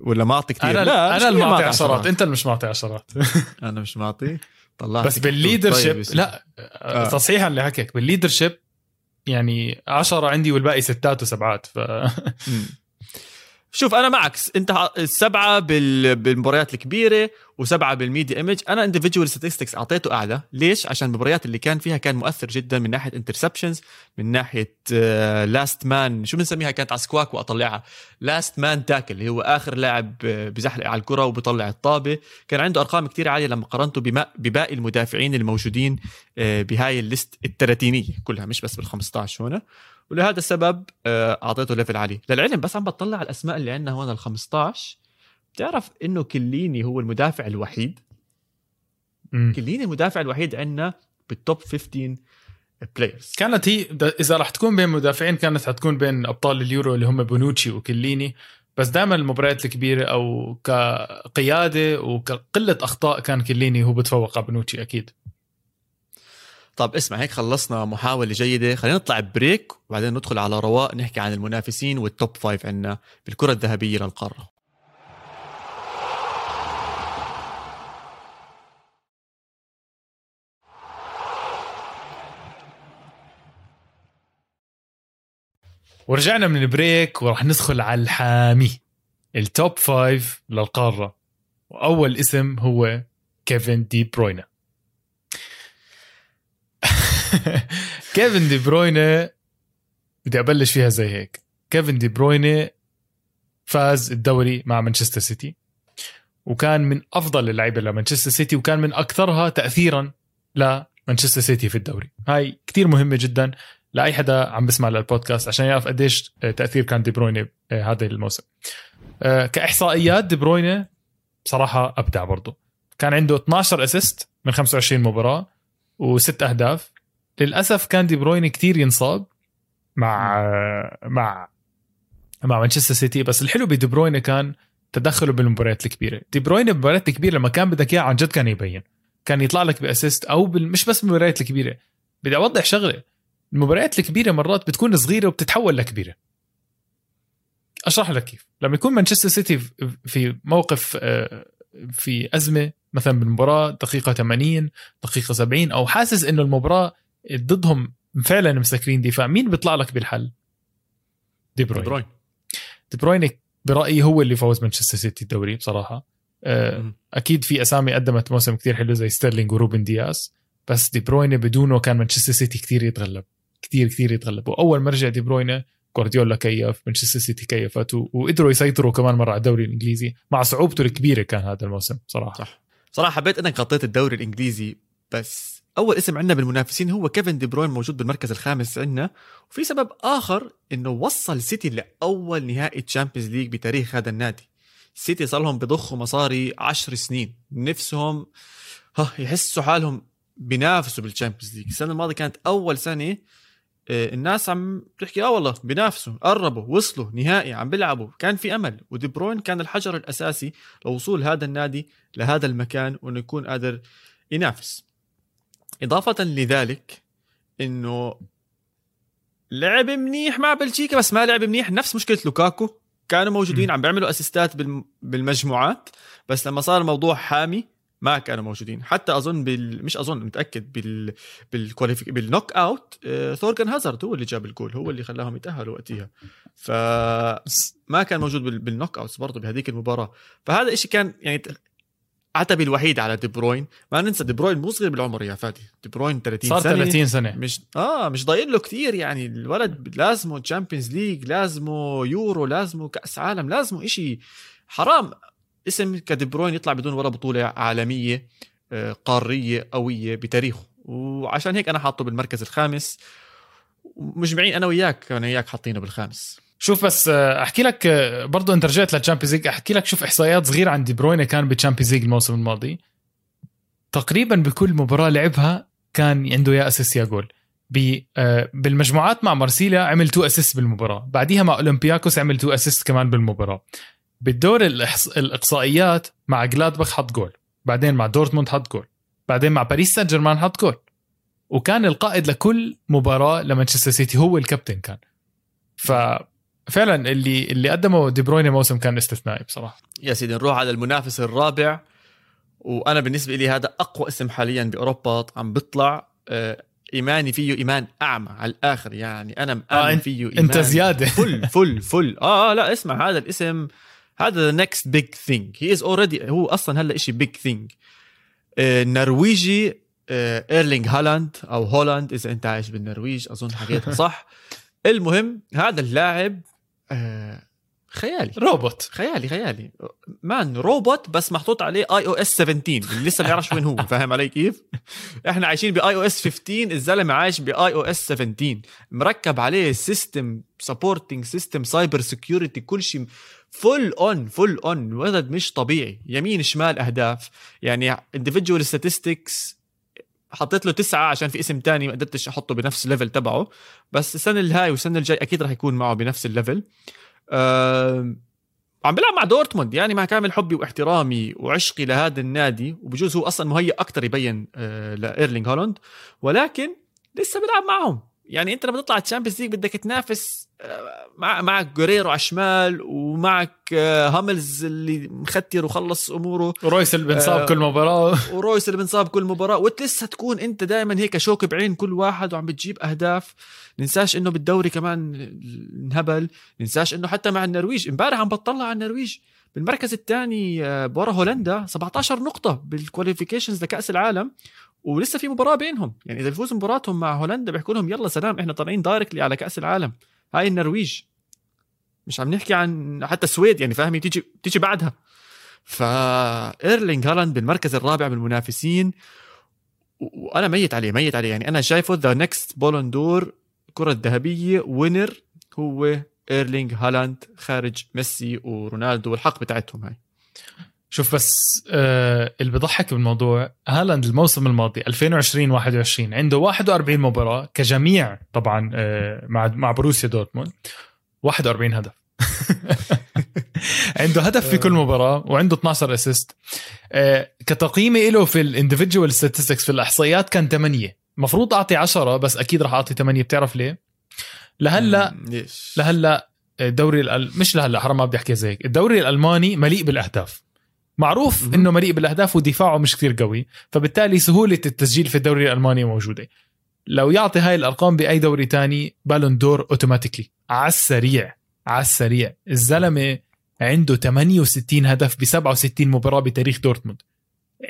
ولا معطي كثير أنا لا أنا اللي معطي معطي عشرات. أنت اللي مش معطي عشرات. [laughs] أنا مش معطي. طلعت بس بال leadership طيب لا آه. تصحيحا لحكيك بال leadership يعني عشرة عندي والباقي ستات وسبعات ف. شوف أنا معك. أنت ح- سبعة بال... بالمباريات الكبيرة وسبعة بال media image. أنا individual statistics أعطيته أعلى. ليش؟ عشان المباريات اللي كان فيها كان مؤثر جدا من ناحية interceptions من ناحية last man شو بنسميها؟ كانت على سكواك وأطلعها. last man tackle اللي هو آخر لاعب آه، بزحلق على الكرة وبيطلع الطابة. كان عنده أرقام كتير عالية لما قارنته. بباقي المدافعين الموجودين آه، بهاي ال list الثلاثينيه كلها مش بس بال 15 هنا ولهذا السبب آه، أعطيته level عالي. للعلم بس عم بطلع على الأسماء اللي عندنا هون ال 15 بتعرف إنه كيليني هو المدافع الوحيد؟ مم. كيليني المدافع الوحيد عندنا بال top 15 players كانت هي إذا رح تكون بين مدافعين كانت حتكون بين أبطال اليورو اللي هم بونوتشي وكيليني. بس دائما المباريات الكبيرة أو كقيادة وكقلة أخطاء كان كيليني هو بتفوق على بونوتشي أكيد. طب اسمع هيك خلصنا محاولة جيدة. خلينا نطلع break وبعدين ندخل على رواق نحكي عن المنافسين وال top five عندنا بالكرة الذهبية للقارة. ورجعنا من ال break ورح ندخل على الحامي ال top five للقارة. وأول اسم هو كيفن دي بروينا [laughs] كيفن دي بروينا بدي أبلش فيها زي هيك. كيفن دي بروينا فاز الدوري مع مانشستر سيتي وكان من أفضل اللعيبة لمانشستر سيتي وكان من أكثرها تاثيرا لمانشستر سيتي في الدوري. هاي كتير مهمة جدا لأي حدا عم بسمع للبودكاست عشان يعرف قديش تأثير كان دي بروينة آه، هذا الموسم. آه، كإحصائيات دي بروينة بصراحه أبدع برضه كان عنده 12 assist من 25 مباراة وست أهداف. للأسف كان دي بروينه كتير ينصاب مع مع مع مانشستر سيتي بس الحلو بدي بروينه كان تدخله بالمباريات الكبيرة. دي بروينه بالمباريات الكبيرة لما كان بدك اياه عن جد كان يبين. كان يطلع لك ب assist أو بال... مش بس بالمباريات الكبيرة بدي أوضح شغلة. المباريات الكبيرة مرات بتكون صغيرة وبتتحول لكبيرة. أشرح لك كيف. لما يكون مانشستر سيتي في موقف آه، في أزمة مثلا بالمباراة دقيقة 80 دقيقة 70 أو حاسس إنه المباراة ضدهم فعلا مسكرين دفاع. مين بيطلع لك بالحل؟ دي بروين. بروين. دي بروين برأيي هو اللي فوز مانشستر سيتي الدوري بصراحة. آه،. أكيد في أسامي قدمت موسم كتير حلو زي ستيرلينج وروبن دياس بس دي بروينه بدونه كان مانشستر سيتي كتير يتغلب. كتير كتير يتغلب. وأول ما رجع دي بروينه جوارديولا كيف مانشستر سيتي كيفت وقدروا يسيطروا كمان مرة على الدوري الإنجليزي. مع صعوبته الكبيرة كان هذا الموسم صراحة. صح. صراحة حبيت إنك غطيت الدوري الإنجليزي بس أول اسم عندنا بالمنافسين هو كيفن دي بروين موجود بالمركز الخامس عندنا. وفي سبب آخر إنه وصل سيتي لأول نهائي Champions League بتاريخ هذا النادي. سيتي صار لهم بضخوا مصاري عشر سنين. نفسهم يحسوا حالهم بينافسوا بال Champions League السنة الماضية كانت أول سنة آه، الناس عم تحكي آه والله بينافسوا قربوا وصلوا نهائي عم بيلعبوا. كان في أمل ودي بروين كان الحجر الأساسي لوصول هذا النادي لهذا المكان وإنه يكون قادر ينافس. إضافة لذلك إنه لعب منيح مع بلجيكا بس ما لعب منيح. نفس مشكلة لوكاكو. كانوا موجودين عم بيعملوا assistات بالمجموعات بس لما صار الموضوع حامي ما كانوا موجودين. حتى أظن بال... مش أظن متأكد بال بال qualific بال knock out آه... هازارد هو اللي جاب الجول هو اللي خلاهم يتأهلوا وقتها. فما كان موجود بال... بال knock outs برضه بهذيك المباراة. فهذا الشيء كان يعني عتبي الوحيد على دي بروين. ما ننسى دي بروين مو صغير بالعمر يا فادي. دي بروين 30 صار سنة. 30 سنة. مش آه مش ضايل له كثير يعني. الولد لازمه Champions League لازمه يورو لازمه كأس عالم لازمه إشي حرام. اسم كدي بروين يطلع بدون ولا بطولة عالمية آه، قارية قوية بتاريخه. وعشان هيك أنا حاطه بالمركز الخامس. مجمعين أنا وياك أنا وياك حاطينه بالخامس. شوف بس آه، أحكي لك آه، برضه أنت رجعت لل Champions League أحكي لك شوف إحصائيات صغيرة عن دي بروين كان بال Champions League الموسم الماضي. تقريبا بكل مباراة لعبها كان عنده يا assist يا جول بالمجموعات مع مارسيليا عمل two assist بالمباراة. بعديها مع أولمبياكوس عمل two assist كمان بالمباراة. بالدور الاقصائيات مع جلادباخ حط جول بعدين مع دورتموند حط جول بعدين مع باريس سان جيرمان حط جول وكان القائد لكل مباراة لمانشستر سيتي هو الكابتن كان. ففعلا اللي اللي قدمه دي بروين موسم كان استثنائي بصراحة. يا سيدي نروح على المنافس الرابع. وأنا بالنسبة لي هذا أقوى اسم حاليا بأوروبا عم بيطلع آه، إيماني فيه إيمان أعمى على الآخر. يعني أنا مآمن آه فيه إيمان انت زيادة. full full full. آه, آه لا اسمع هذا الاسم هذا the next big thing he is already هو أصلا هلا شيء big thing النرويجي ايرلينج هالاند أو هولاند إذا أنت عايش بالنرويج أظن حكيتها صح. المهم هذا اللاعب آه خيالي. روبوت. خيالي خيالي. man robot بس محطوط عليه iOS 17 اللي لسه ما بيعرفش وين هو. [laughs] فاهم علي كيف؟ إحنا عايشين ب iOS 15 الزلمة عايش ب iOS 17 مركب عليه system supporting system cyber security كل شيء full on full on ولد مش طبيعي. يمين شمال أهداف. يعني individual statistics حطيت له تسعة عشان في اسم تاني ما قدرتش أحطه بنفس ال level تبعه. بس السنة الهاي والسنة الجاي أكيد راح يكون معه بنفس ال level أه عم بيلعب مع دورتموند يعني مع كامل حبي واحترامي وعشقي لهذا النادي وبجوز هو أصلا مهيأ أكثر يبين أه لايرلينج هولاند ولكن لسه بيلعب معهم. يعني أنت لما تطلع Champions League بدك تنافس مع معك جيريرو على الشمال ومعك آه، هاملز اللي مختير وخلص أموره. ورويس اللي بنصاب آه كل مباراة. [laughs] ورويس اللي بنصاب كل مباراة. وتلسه تكون أنت دائما هيك شوك بعين كل واحد وعم بتجيب أهداف. ننساش إنه بالدوري كمان انهبل. ننساش إنه حتى مع النرويج امبارح عم بطلع على النرويج. بالمركز الثاني ورا هولندا 17 نقطة بال qualifications لكأس العالم. ولسه في مباراة بينهم. يعني إذا بيفوزوا مباراتهم مع هولندا بيحكوا لهم يلا سلام إحنا طالعين directly على كأس العالم. هاي النرويج. مش عم نحكي عن حتى السويد يعني فاهمي تيجي تيجي بعدها. فإيرلينج هالاند بالمركز الرابع من المنافسين وأنا ميت عليه ميت عليه. يعني أنا شايفه the next Ballon d'Or الكره الذهبيه winner هو إيرلينج هالاند خارج ميسي ورونالدو والحق بتاعتهم هاي. شوف بس آه اللي بضحك بالموضوع هالاند الموسم الماضي 2020 21 عنده 41 مباراة كجميع طبعا آه مع مع بروسيا دورتموند 41 هدف. [laughs] عنده هدف في كل مباراة وعنده 12 assist آه كتقييمي له في ال individual statistics في الأحصائيات كان 8 المفروض أعطي 10 بس أكيد راح أعطي 8 بتعرف ليه؟ لهلا لهلا الدوري الأل... مش لهلا حرام ما بدي أحكي زي هيك الدوري الألماني مليء بالأهداف. معروف إنه مليء بالأهداف ودفاعه مش كثير قوي فبالتالي سهولة التسجيل في الدوري الألماني موجودة. لو يعطي هاي الأرقام بأي دوري تاني بالون دور automatically على السريع على السريع. الزلمة عنده 68 هدف ب 67 مباراة بتاريخ دورتموند.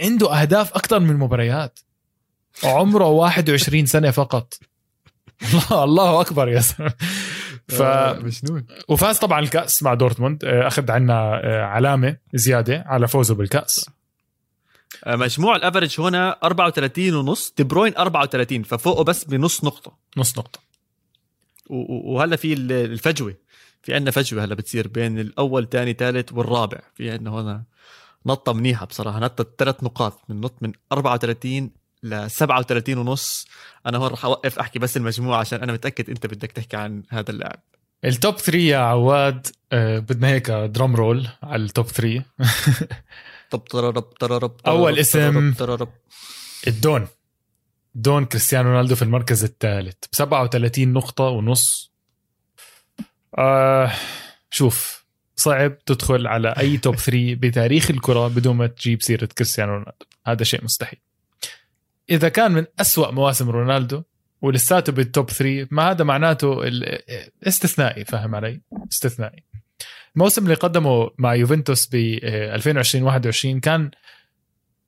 عنده أهداف أكثر من مباريات وعمره 21 سنة فقط. الله [laughs] الله أكبر يا زلمة. ف آه، مجنون وفاز طبعا الكأس مع دورتموند. آه، أخذ عنا آه، علامة زيادة على فوزه بالكأس. مجموع ال average هنا 34 ونص دي بروين 34 ففوقه بس بنص نقطة. نص نقطة. وهلا في ال- الفجوة. في عندنا فجوة هلا بتصير بين الأول ثاني ثالث والرابع. في عندنا هنا نطة منيحة بصراحة نطة ثلاث نقاط من نط من 34 ل 37 ونص. أنا هون رح أوقف أحكي بس المجموعة عشان أنا متأكد أنت بدك تحكي عن هذا اللاعب. ال top 3 يا عواد آه، بدنا هيك drum roll على ال top 3 [laughs] طب تررب تررب أول تررب اسم. الدون. دون كريستيانو رونالدو في المركز الثالث. ب 37 نقطة ونص. آه شوف صعب تدخل على أي top 3 بتاريخ الكرة بدون ما تجيب سيرة كريستيانو رونالدو. هذا شيء مستحيل. إذا كان من أسوأ مواسم رونالدو ولساته بال top 3 ما هذا معناته استثنائي فاهم علي؟ استثنائي. الموسم اللي قدمه مع يوفنتوس ب 2020 21 كان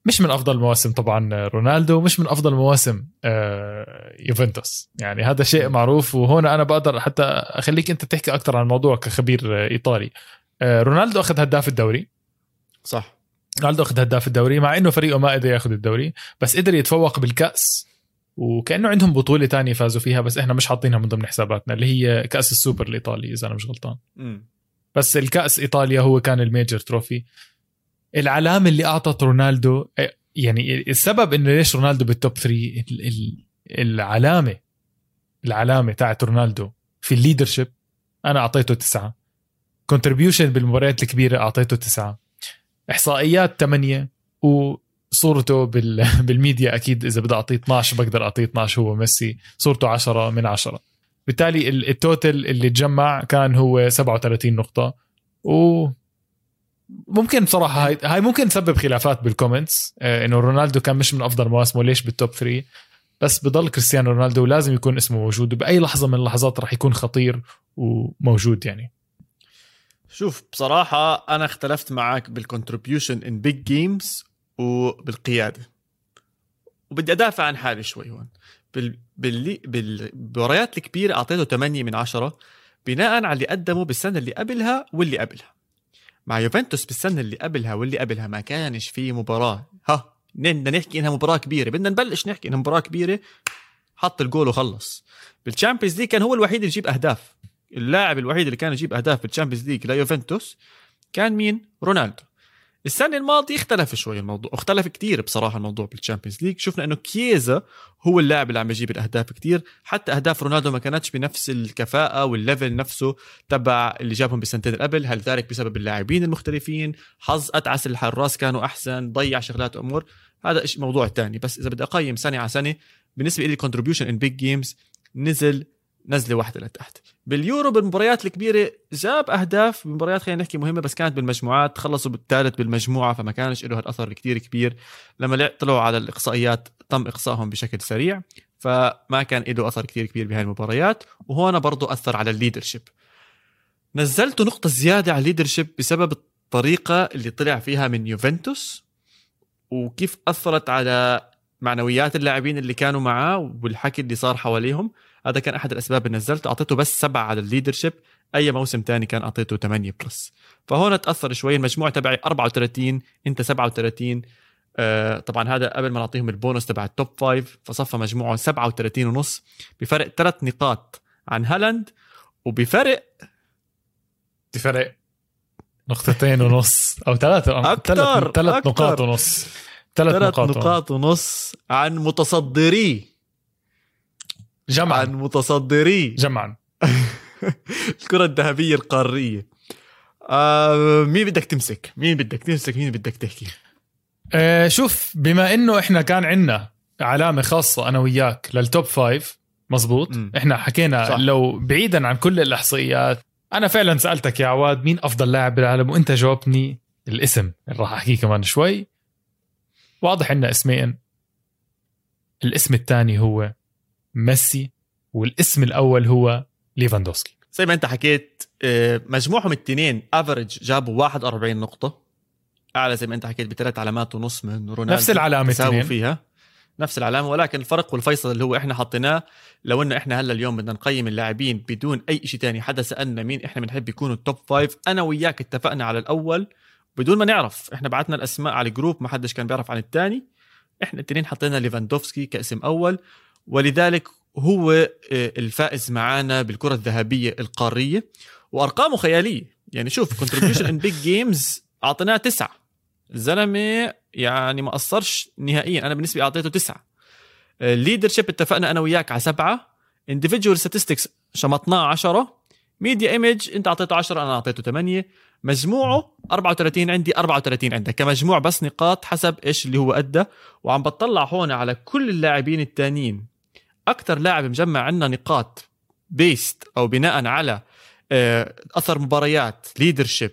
مش من أفضل المواسم طبعا رونالدو مش من أفضل مواسم آه، يوفنتوس. يعني هذا شيء معروف وهنا أنا بقدر حتى أخليك أنت تحكي أكثر عن الموضوع كخبير آه، إيطالي. آه، رونالدو أخذ هداف الدوري. صح. رونالدو أخذ هداف الدوري مع إنه فريقه ما قدر ياخذ الدوري بس قدر يتفوق بالكأس. وكأنه عندهم بطولة تانية فازوا فيها بس إحنا مش حاطينها من ضمن حساباتنا اللي هي كأس السوبر الإيطالي إذا أنا مش غلطان. بس الكأس إيطاليا هو كان ال major trophy. العلامة اللي أعطت رونالدو يعني السبب إنه ليش رونالدو بال top 3 ال- ال- العلامة العلامة تاعت رونالدو في ال leadership أنا أعطيته تسعة. contribution بالمباريات الكبيرة أعطيته تسعة. إحصائيات 8 وصورته بال [laughs] بالميديا أكيد إذا بدي أعطيه 12 بقدر أعطيه 12 هو ميسي صورته 10 من 10 بالتالي ال- total اللي تجمع كان هو 37 نقطة. و ممكن بصراحة هاي, هاي ممكن تسبب خلافات بال comments آه إنه رونالدو كان مش من أفضل مواسمه ليش بال top 3 بس بضل كريستيانو رونالدو لازم يكون اسمه موجود وبأي لحظة من اللحظات راح يكون خطير وموجود يعني. شوف بصراحة أنا اختلفت معك بال contribution in big games وبالقيادة. وبدي أدافع عن حالي شوي هون. بال... بال... بالمباريات الكبيرة أعطيته 8 من 10 بناء على اللي قدمه بالسنة اللي قبلها واللي قبلها. مع يوفنتوس بالسنة اللي قبلها واللي قبلها ما كانش في مباراة. ها بدنا نحكي إنها مباراة كبيرة. بدنا نبلش نحكي إنها مباراة كبيرة. حط الجول وخلص. بال Champions League كان هو الوحيد اللي يجيب أهداف. اللاعب الوحيد اللي كان يجيب أهداف بال Champions League ليوفنتوس كان مين؟ رونالدو. السنة الماضية اختلف شوي الموضوع اختلف كتير بصراحة الموضوع بال Champions League شفنا إنه كييزا هو اللاعب اللي عم يجيب الأهداف كتير. حتى أهداف رونالدو ما كانتش بنفس الكفاءة وال level نفسه تبع اللي جابهم بالسنتين اللي قبل. هل ذلك بسبب اللاعبين المختلفين؟ حظ أتعس الحراس كانوا أحسن ضيع شغلات أمور. هذا إشي موضوع تاني. بس إذا بدي أقيم سنة على سنة بالنسبة لي contribution in big games نزل نزلة واحدة لتحت. باليورو بالمباريات الكبيرة جاب أهداف بمباريات خلينا نحكي مهمة بس كانت بالمجموعات خلصوا بالثالث بالمجموعة فما كانش له هالأثر كتير كبير. لما لع- طلعوا على الإقصائيات تم إقصائهم بشكل سريع فما كان له أثر كتير كبير بهاي المباريات وهون برضو أثر على ال leadership. نزلته نقطة زيادة على ال leadership بسبب الطريقة اللي طلع فيها من يوفنتوس وكيف أثرت على معنويات اللاعبين اللي كانوا معاه والحكي اللي صار حواليهم. هذا كان أحد الأسباب اللي نزلته. أعطيته بس سبعة على ال leadership أي موسم تاني كان أعطيته 8 plus فهون تأثر شوي. المجموع تبعي 34 أنت 37 آه طبعا هذا قبل ما نعطيهم البونص تبع التوب 5 فصفى مجموعه 37 ونص. بفرق ثلاث نقاط عن هالاند وبفرق بفرق نقطتين ونص. أو ثلاثة أكتر، ثلاث. نقاط ونص. ثلاث نقاط نقاط ونص عن متصدري. جمعا عن متصدري جمعا [laughs] الكرة الذهبية القارية آه مين بدك تمسك؟ مين بدك تمسك؟ مين بدك تحكي؟ آه شوف بما إنه إحنا كان عندنا علامة خاصة أنا وياك لل top five مزبوط مم. إحنا حكينا صح. صح. لو بعيدا عن كل الأحصائيات أنا فعلا سألتك يا عواد مين أفضل لاعب بالعالم وأنت جاوبتني الاسم اللي راح أحكيه كمان شوي واضح عندنا اسمين الاسم الثاني هو ميسي والاسم الأول هو ليفاندوفسكي. زي ما انت حكيت آه، مجموعهم الاثنين average جابوا 41 نقطة. أعلى زي ما انت حكيت بثلاث علامات ونص من رونالدو نفس العلامة تساووا فيها. نفس العلامة ولكن الفرق والفيصل اللي هو إحنا حطيناه لو إنه إحنا هلأ اليوم بدنا نقيم اللاعبين بدون أي شيء تاني حدا سالنا مين إحنا بنحب يكونوا ال top five أنا وياك اتفقنا على الأول. بدون ما نعرف إحنا بعتنا الأسماء على ال group ما حدش كان بيعرف عن الثاني إحنا الاثنين حطينا ليفاندوفسكي كاسم أول. ولذلك هو آه، الفائز معانا بالكرة الذهبية القارية وأرقامه خيالية. يعني شوف contribution in big games أعطيناه تسعة. الزلمة يعني ما قصرش نهائيا. أنا بالنسبة أعطيته تسعة. ال leadership اتفقنا أنا وياك على سبعة. individual statistics شمطناه 10 media image أنت أعطيته 10 أنا أعطيته 8 مجموعه 34 عندي 34 عندك. كمجموع بس نقاط حسب إيش اللي هو أدى. وعم بطلع هون على كل اللاعبين التانيين. أكثر لاعب مجمع عندنا نقاط based أو بناء على آه، أثر مباريات leadership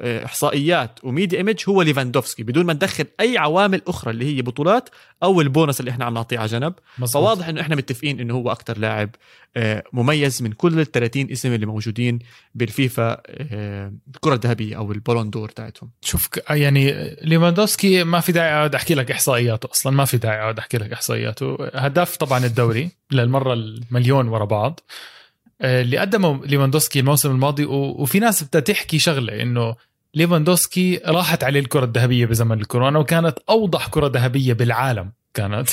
إحصائيات و media image هو ليفاندوفسكي بدون ما ندخل أي عوامل أخرى اللي هي بطولات أو البونص اللي إحنا عم نعطيه على جنب. مظبوط. فواضح إنه إحنا متفقين إنه هو أكثر لاعب آه، مميز من كل ال 30 اسم اللي موجودين بالفيفا آه، الكرة الذهبية أو ال Ballon d'Or تاعتهم. شوف يعني ليفاندوسكي ما في داعي اقعد أحكي لك إحصائياته أصلا ما في داعي اقعد أحكي لك إحصائياته. هداف طبعا الدوري للمرة المليون ورا بعض. اللي قدمه ليفاندوسكي الموسم الماضي وفي ناس بدها تحكي شغلة إنه ليفاندوسكي راحت عليه الكرة الذهبية بزمن الكورونا وكانت أوضح كرة ذهبية بالعالم كانت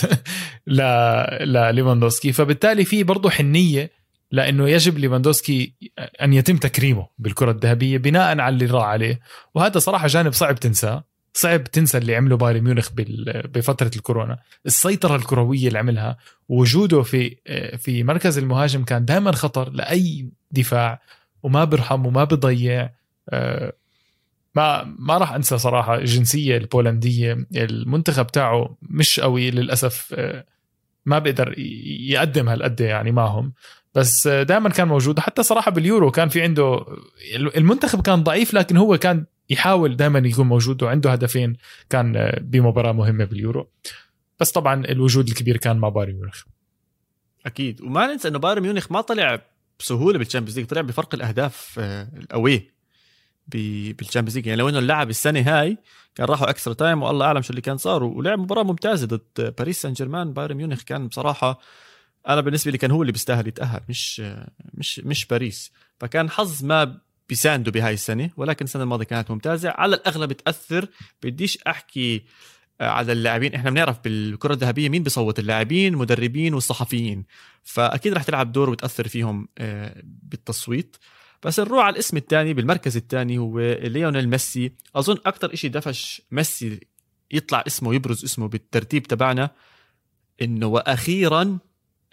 [laughs] لليفاندوسكي فبالتالي في برضه حنية لإنه يجب ليفاندوسكي أن يتم تكريمه بالكرة الذهبية بناء على اللي راح عليه. وهذا صراحة جانب صعب تنساه. صعب تنسى اللي عمله بايرن ميونخ بفترة الكورونا. السيطرة الكروية اللي عملها وجوده في في مركز المهاجم كان دائما خطر لأي دفاع وما برحم وما بضيع آه، ما ما راح أنسى صراحة الجنسية البولندية. المنتخب تاعه مش قوي للأسف آه، ما بيقدر يقدم هالقد يعني معهم. بس دائما كان موجود. حتى صراحة باليورو كان في عنده المنتخب كان ضعيف لكن هو كان يحاول دائما يكون موجود وعنده هدفين كان بمباراة مهمة باليورو. بس طبعا الوجود الكبير كان مع بايرن ميونخ. أكيد. وما ننسى إنه بايرن ميونخ ما طلع بسهولة بال Champions League طلع بفرق الأهداف آه، ال away بال Champions League. يعني لو إنه اللعب السنة هاي كان راحوا extra time والله أعلم شو اللي كان صار. ولعب مباراة ممتازة ضد باريس سان جيرمان بايرن ميونخ كان بصراحة أنا بالنسبة لي كان هو اللي بيستاهل يتأهل مش مش مش باريس. فكان حظ ما بيساندوا بهاي السنة ولكن السنة الماضية كانت ممتازة. على الأغلب تأثر بديش أحكي على اللاعبين. إحنا بنعرف بالكرة الذهبية مين بيصوت اللاعبين المدربين والصحفيين. فأكيد رح تلعب دور وتأثر فيهم آه، بالتصويت. بس نروح على الاسم الثاني بالمركز الثاني هو ليونيل ميسي. أظن أكثر شيء دفش ميسي يطلع اسمه يبرز اسمه بالترتيب تبعنا إنه وأخيرا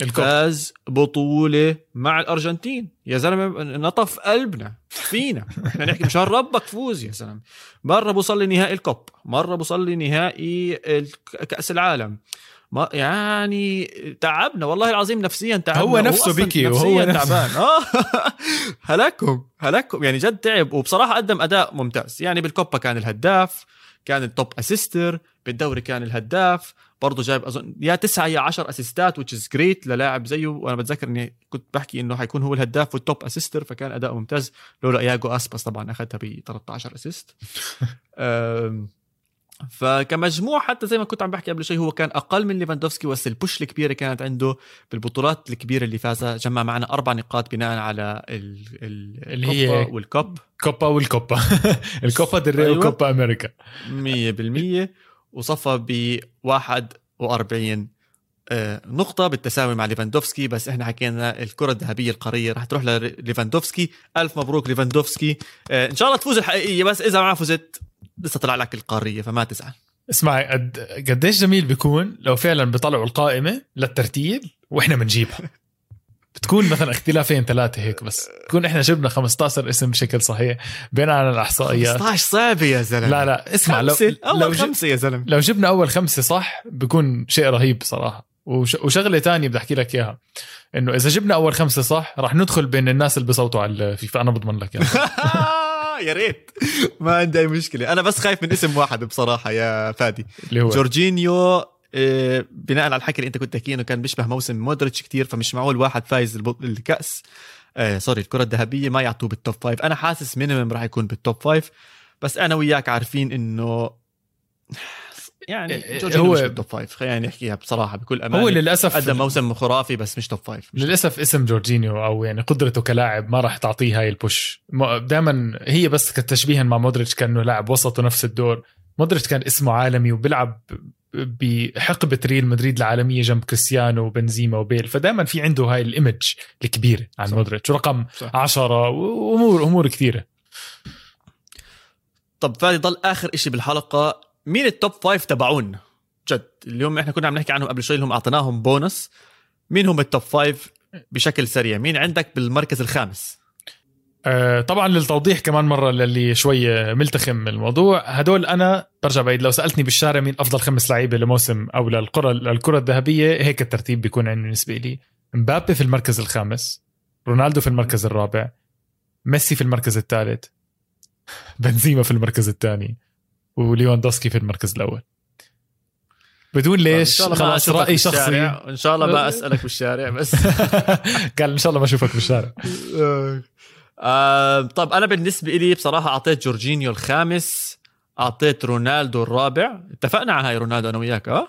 فاز بطولة مع الأرجنتين. يا زلمة نطف قلبنا فينا. إحنا نحكي مشان ربك فوز يا زلمة. مرة بوصل لنهائي الكوب. مرة بوصل لنهائي الك- كأس العالم. ما يعني تعبنا والله العظيم نفسيا تعبنا. هو نفسه بكي نفسياً وهو نفسه- تعبان. آه. [laughs] هلكهم هلكهم. يعني جد تعب وبصراحة قدم أداء ممتاز. يعني بالكوبا كان الهداف. كان ال top assister بالدوري كان الهداف برضه جايب أظن يا تسعة يا 10 assist ات which is great للاعب زيه. وأنا بتذكر إني كنت بحكي إنه حيكون هو الهداف وال top assister فكان أداء ممتاز. لولا ياجو أسباس طبعا اخذها ب 13 assist فكمجموع حتى زي ما كنت عم بحكي قبل شوي هو كان أقل من ليفاندوفسكي بس ال push الكبيرة كانت عنده بالبطولات الكبيرة اللي فازها جمع معنا أربع نقاط بناء على ال ال اللي هي- والكوب. كوبا والكوبا. [laughs] الكوبا دري أيوة. وكوبا أمريكا. 100% وصفى ب 41 آه، نقطة بالتساوي مع ليفاندوفسكي بس إحنا حكينا الكرة الذهبية القارية رح تروح لليفاندوفسكي ألف مبروك ليفاندوفسكي. آه، إن شاء الله تفوز الحقيقية بس إذا ما فزت لسه طلع لك القارية فما تزعل. اسمعي قد قديش جميل بيكون لو فعلا بيطلعوا القائمة للترتيب وإحنا بنجيبها بتكون مثلا اختلافين ثلاثة هيك بس. تكون إحنا جبنا 15 اسم بشكل صحيح بين على الإحصائيات. 15 صعبة يا زلمة. لا لا اسمع لو خمسة لو, خمسة يا زلمة. لو جبنا أول خمسة صح بيكون شيء رهيب صراحة. وش وشغلة تانية بدي أحكي لك إياها إنه إذا جبنا أول خمسة صح راح ندخل بين الناس اللي بيصوتوا على الفيفا. أنا بضمن لك يعني. [laughs] يا ريت. [laughs] ما عندي أي مشكلة. أنا بس خايف من اسم واحد بصراحة يا فادي. اللي هو؟ جورجينيو آه، بناء على الحكي اللي أنت كنت تحكيه إنه كان بيشبه موسم مودريتش كتير فمش معقول واحد فايز الكأس. آه sorry الكرة الذهبية ما يعطوه بال top five أنا حاسس minimum راح يكون بال top five بس أنا وياك عارفين إنه يعني إيه، جورجينيو هو- مش بال top five خلينا نحكيها بصراحة بكل أمانة. هو للأسف قدم موسم خرافي بس مش توب فايف مش للأسف اسم جورجينيو أو يعني قدرته كلاعب ما راح تعطيه هاي ال push دائما هي بس كتشبيها مع مودريتش كأنه لاعب وسط ونفس الدور. مودريتش كان اسمه عالمي وبيلعب بحقبة ريال مدريد العالمية جنب كريستيانو وبنزيما وبيل. فدائما في عنده هاي ال image الكبيره عن. مودريتش. ورقم صح. عشرة وامور أمور كثيرة. طب فادي ضل آخر إشي بالحلقة. مين ال top five تبعونا جد اليوم إحنا كنا عم نحكي عنهم قبل شوي اللي هم أعطيناهم بونص مين هم ال top five بشكل سريع؟ مين عندك بالمركز الخامس؟ آه، طبعا للتوضيح كمان مرة للي شوي ملتخم الموضوع. هدول أنا برجع بعيد لو سألتني بالشارع مين أفضل خمس لعيبة لموسم أو للكرة للكرة الذهبية هيك الترتيب بيكون عندي بالنسبة لي. مبابي في المركز الخامس رونالدو في المركز الرابع ميسي في المركز الثالث بنزيما في المركز الثاني. وليواندوسكي في المركز الأول. بدون ليش إن شاء الله ما خلاص رأي شخصي. إن شاء الله ما أسألك بالشارع بس. [laughs] قال إن شاء الله ما أشوفك بالشارع. آه طب أنا بالنسبة لي بصراحة أعطيت جورجينيو الخامس أعطيت رونالدو الرابع. اتفقنا على هاي رونالدو أنا وياك آه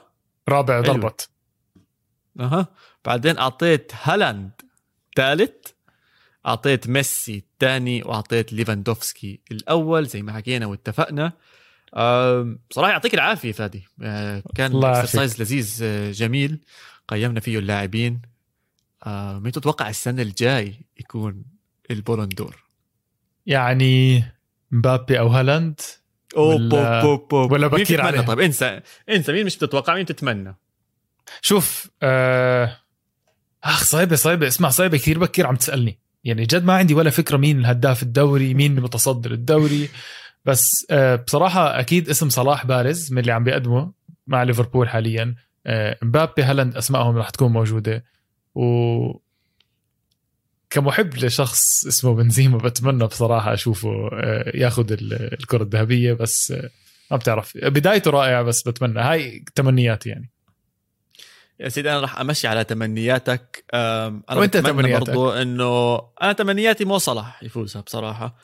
رابع حلو. ضربت أها. بعدين أعطيت هالاند ثالث أعطيت ميسي الثاني وأعطيت ليفاندوفسكي الأول زي ما حكينا واتفقنا. بصراحه يعطيك العافية فادي. آه، كان. exercise لذيذ آه، جميل. قيمنا فيه اللاعبين. آه، مين تتوقع السنة الجاي يكون ال Ballon d'Or يعني مبابي أو هالاند؟ أوب ولا- أوب أوب. ولا بكير عليه؟ طيب انسى انسى. مين مش بتتوقع مين تتمنى؟ شوف آه أخ صعبة صعبة. اسمع صعبة كثير بكير عم تسألني. يعني جد ما عندي ولا فكرة مين الهداف الدوري مين المتصدر الدوري. بس آه بصراحة أكيد اسم صلاح بارز من اللي عم بيقدمه مع ليفربول حاليا. آه مبابي هالاند أسمائهم رح تكون موجودة. و كمحب لشخص اسمه بنزيما بتمنى بصراحة أشوفه آه ياخذ ال- الكرة الذهبية بس ما بتعرف. بدايته رائعة بس بتمنى. هاي تمنياتي يعني. يا سيدي أنا راح أمشي على تمنياتك. أنا بتمنى تمنياتك؟ برضو إنه أنا تمنياتي مو صلاح يفوزها بصراحة.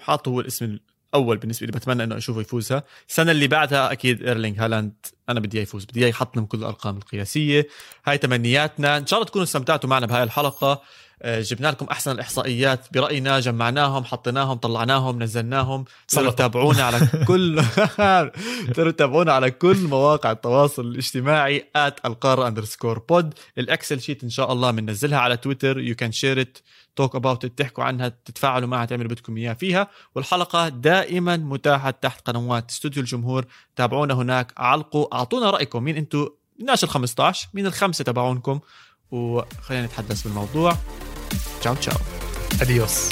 حاطه هو الاسم الأول بالنسبة لي بتمنى إنه أشوفه يفوزها. السنة اللي بعدها أكيد إيرلينج هالاند. أنا بدي إياه يفوز بدي إياه يحط من كل الأرقام القياسية. هاي تمنياتنا. إن شاء الله تكونوا استمتعتوا معنا بهاي الحلقة. أه، جبنا لكم أحسن الإحصائيات برأينا جمعناهم حطيناهم طلعناهم نزلناهم. تقدروا سلطة. تتابعونا على [laughs] كل [laughs] تقدروا تتابعونا على كل مواقع التواصل الاجتماعي at القارة underscore pod ال Excel sheet إن شاء الله بننزلها على تويتر. you can share it talk about تحكوا عنها تتفاعلوا معها تعملوا بدكم إياه فيها. والحلقة دائما متاحة تحت قنوات استوديو الجمهور. تابعونا هناك علقوا أعطونا رأيكم. مين أنتم الناس ال 15 مين الخمسة تبعونكم؟ وخلينا نتحدث بالموضوع. ciao ciao. adiós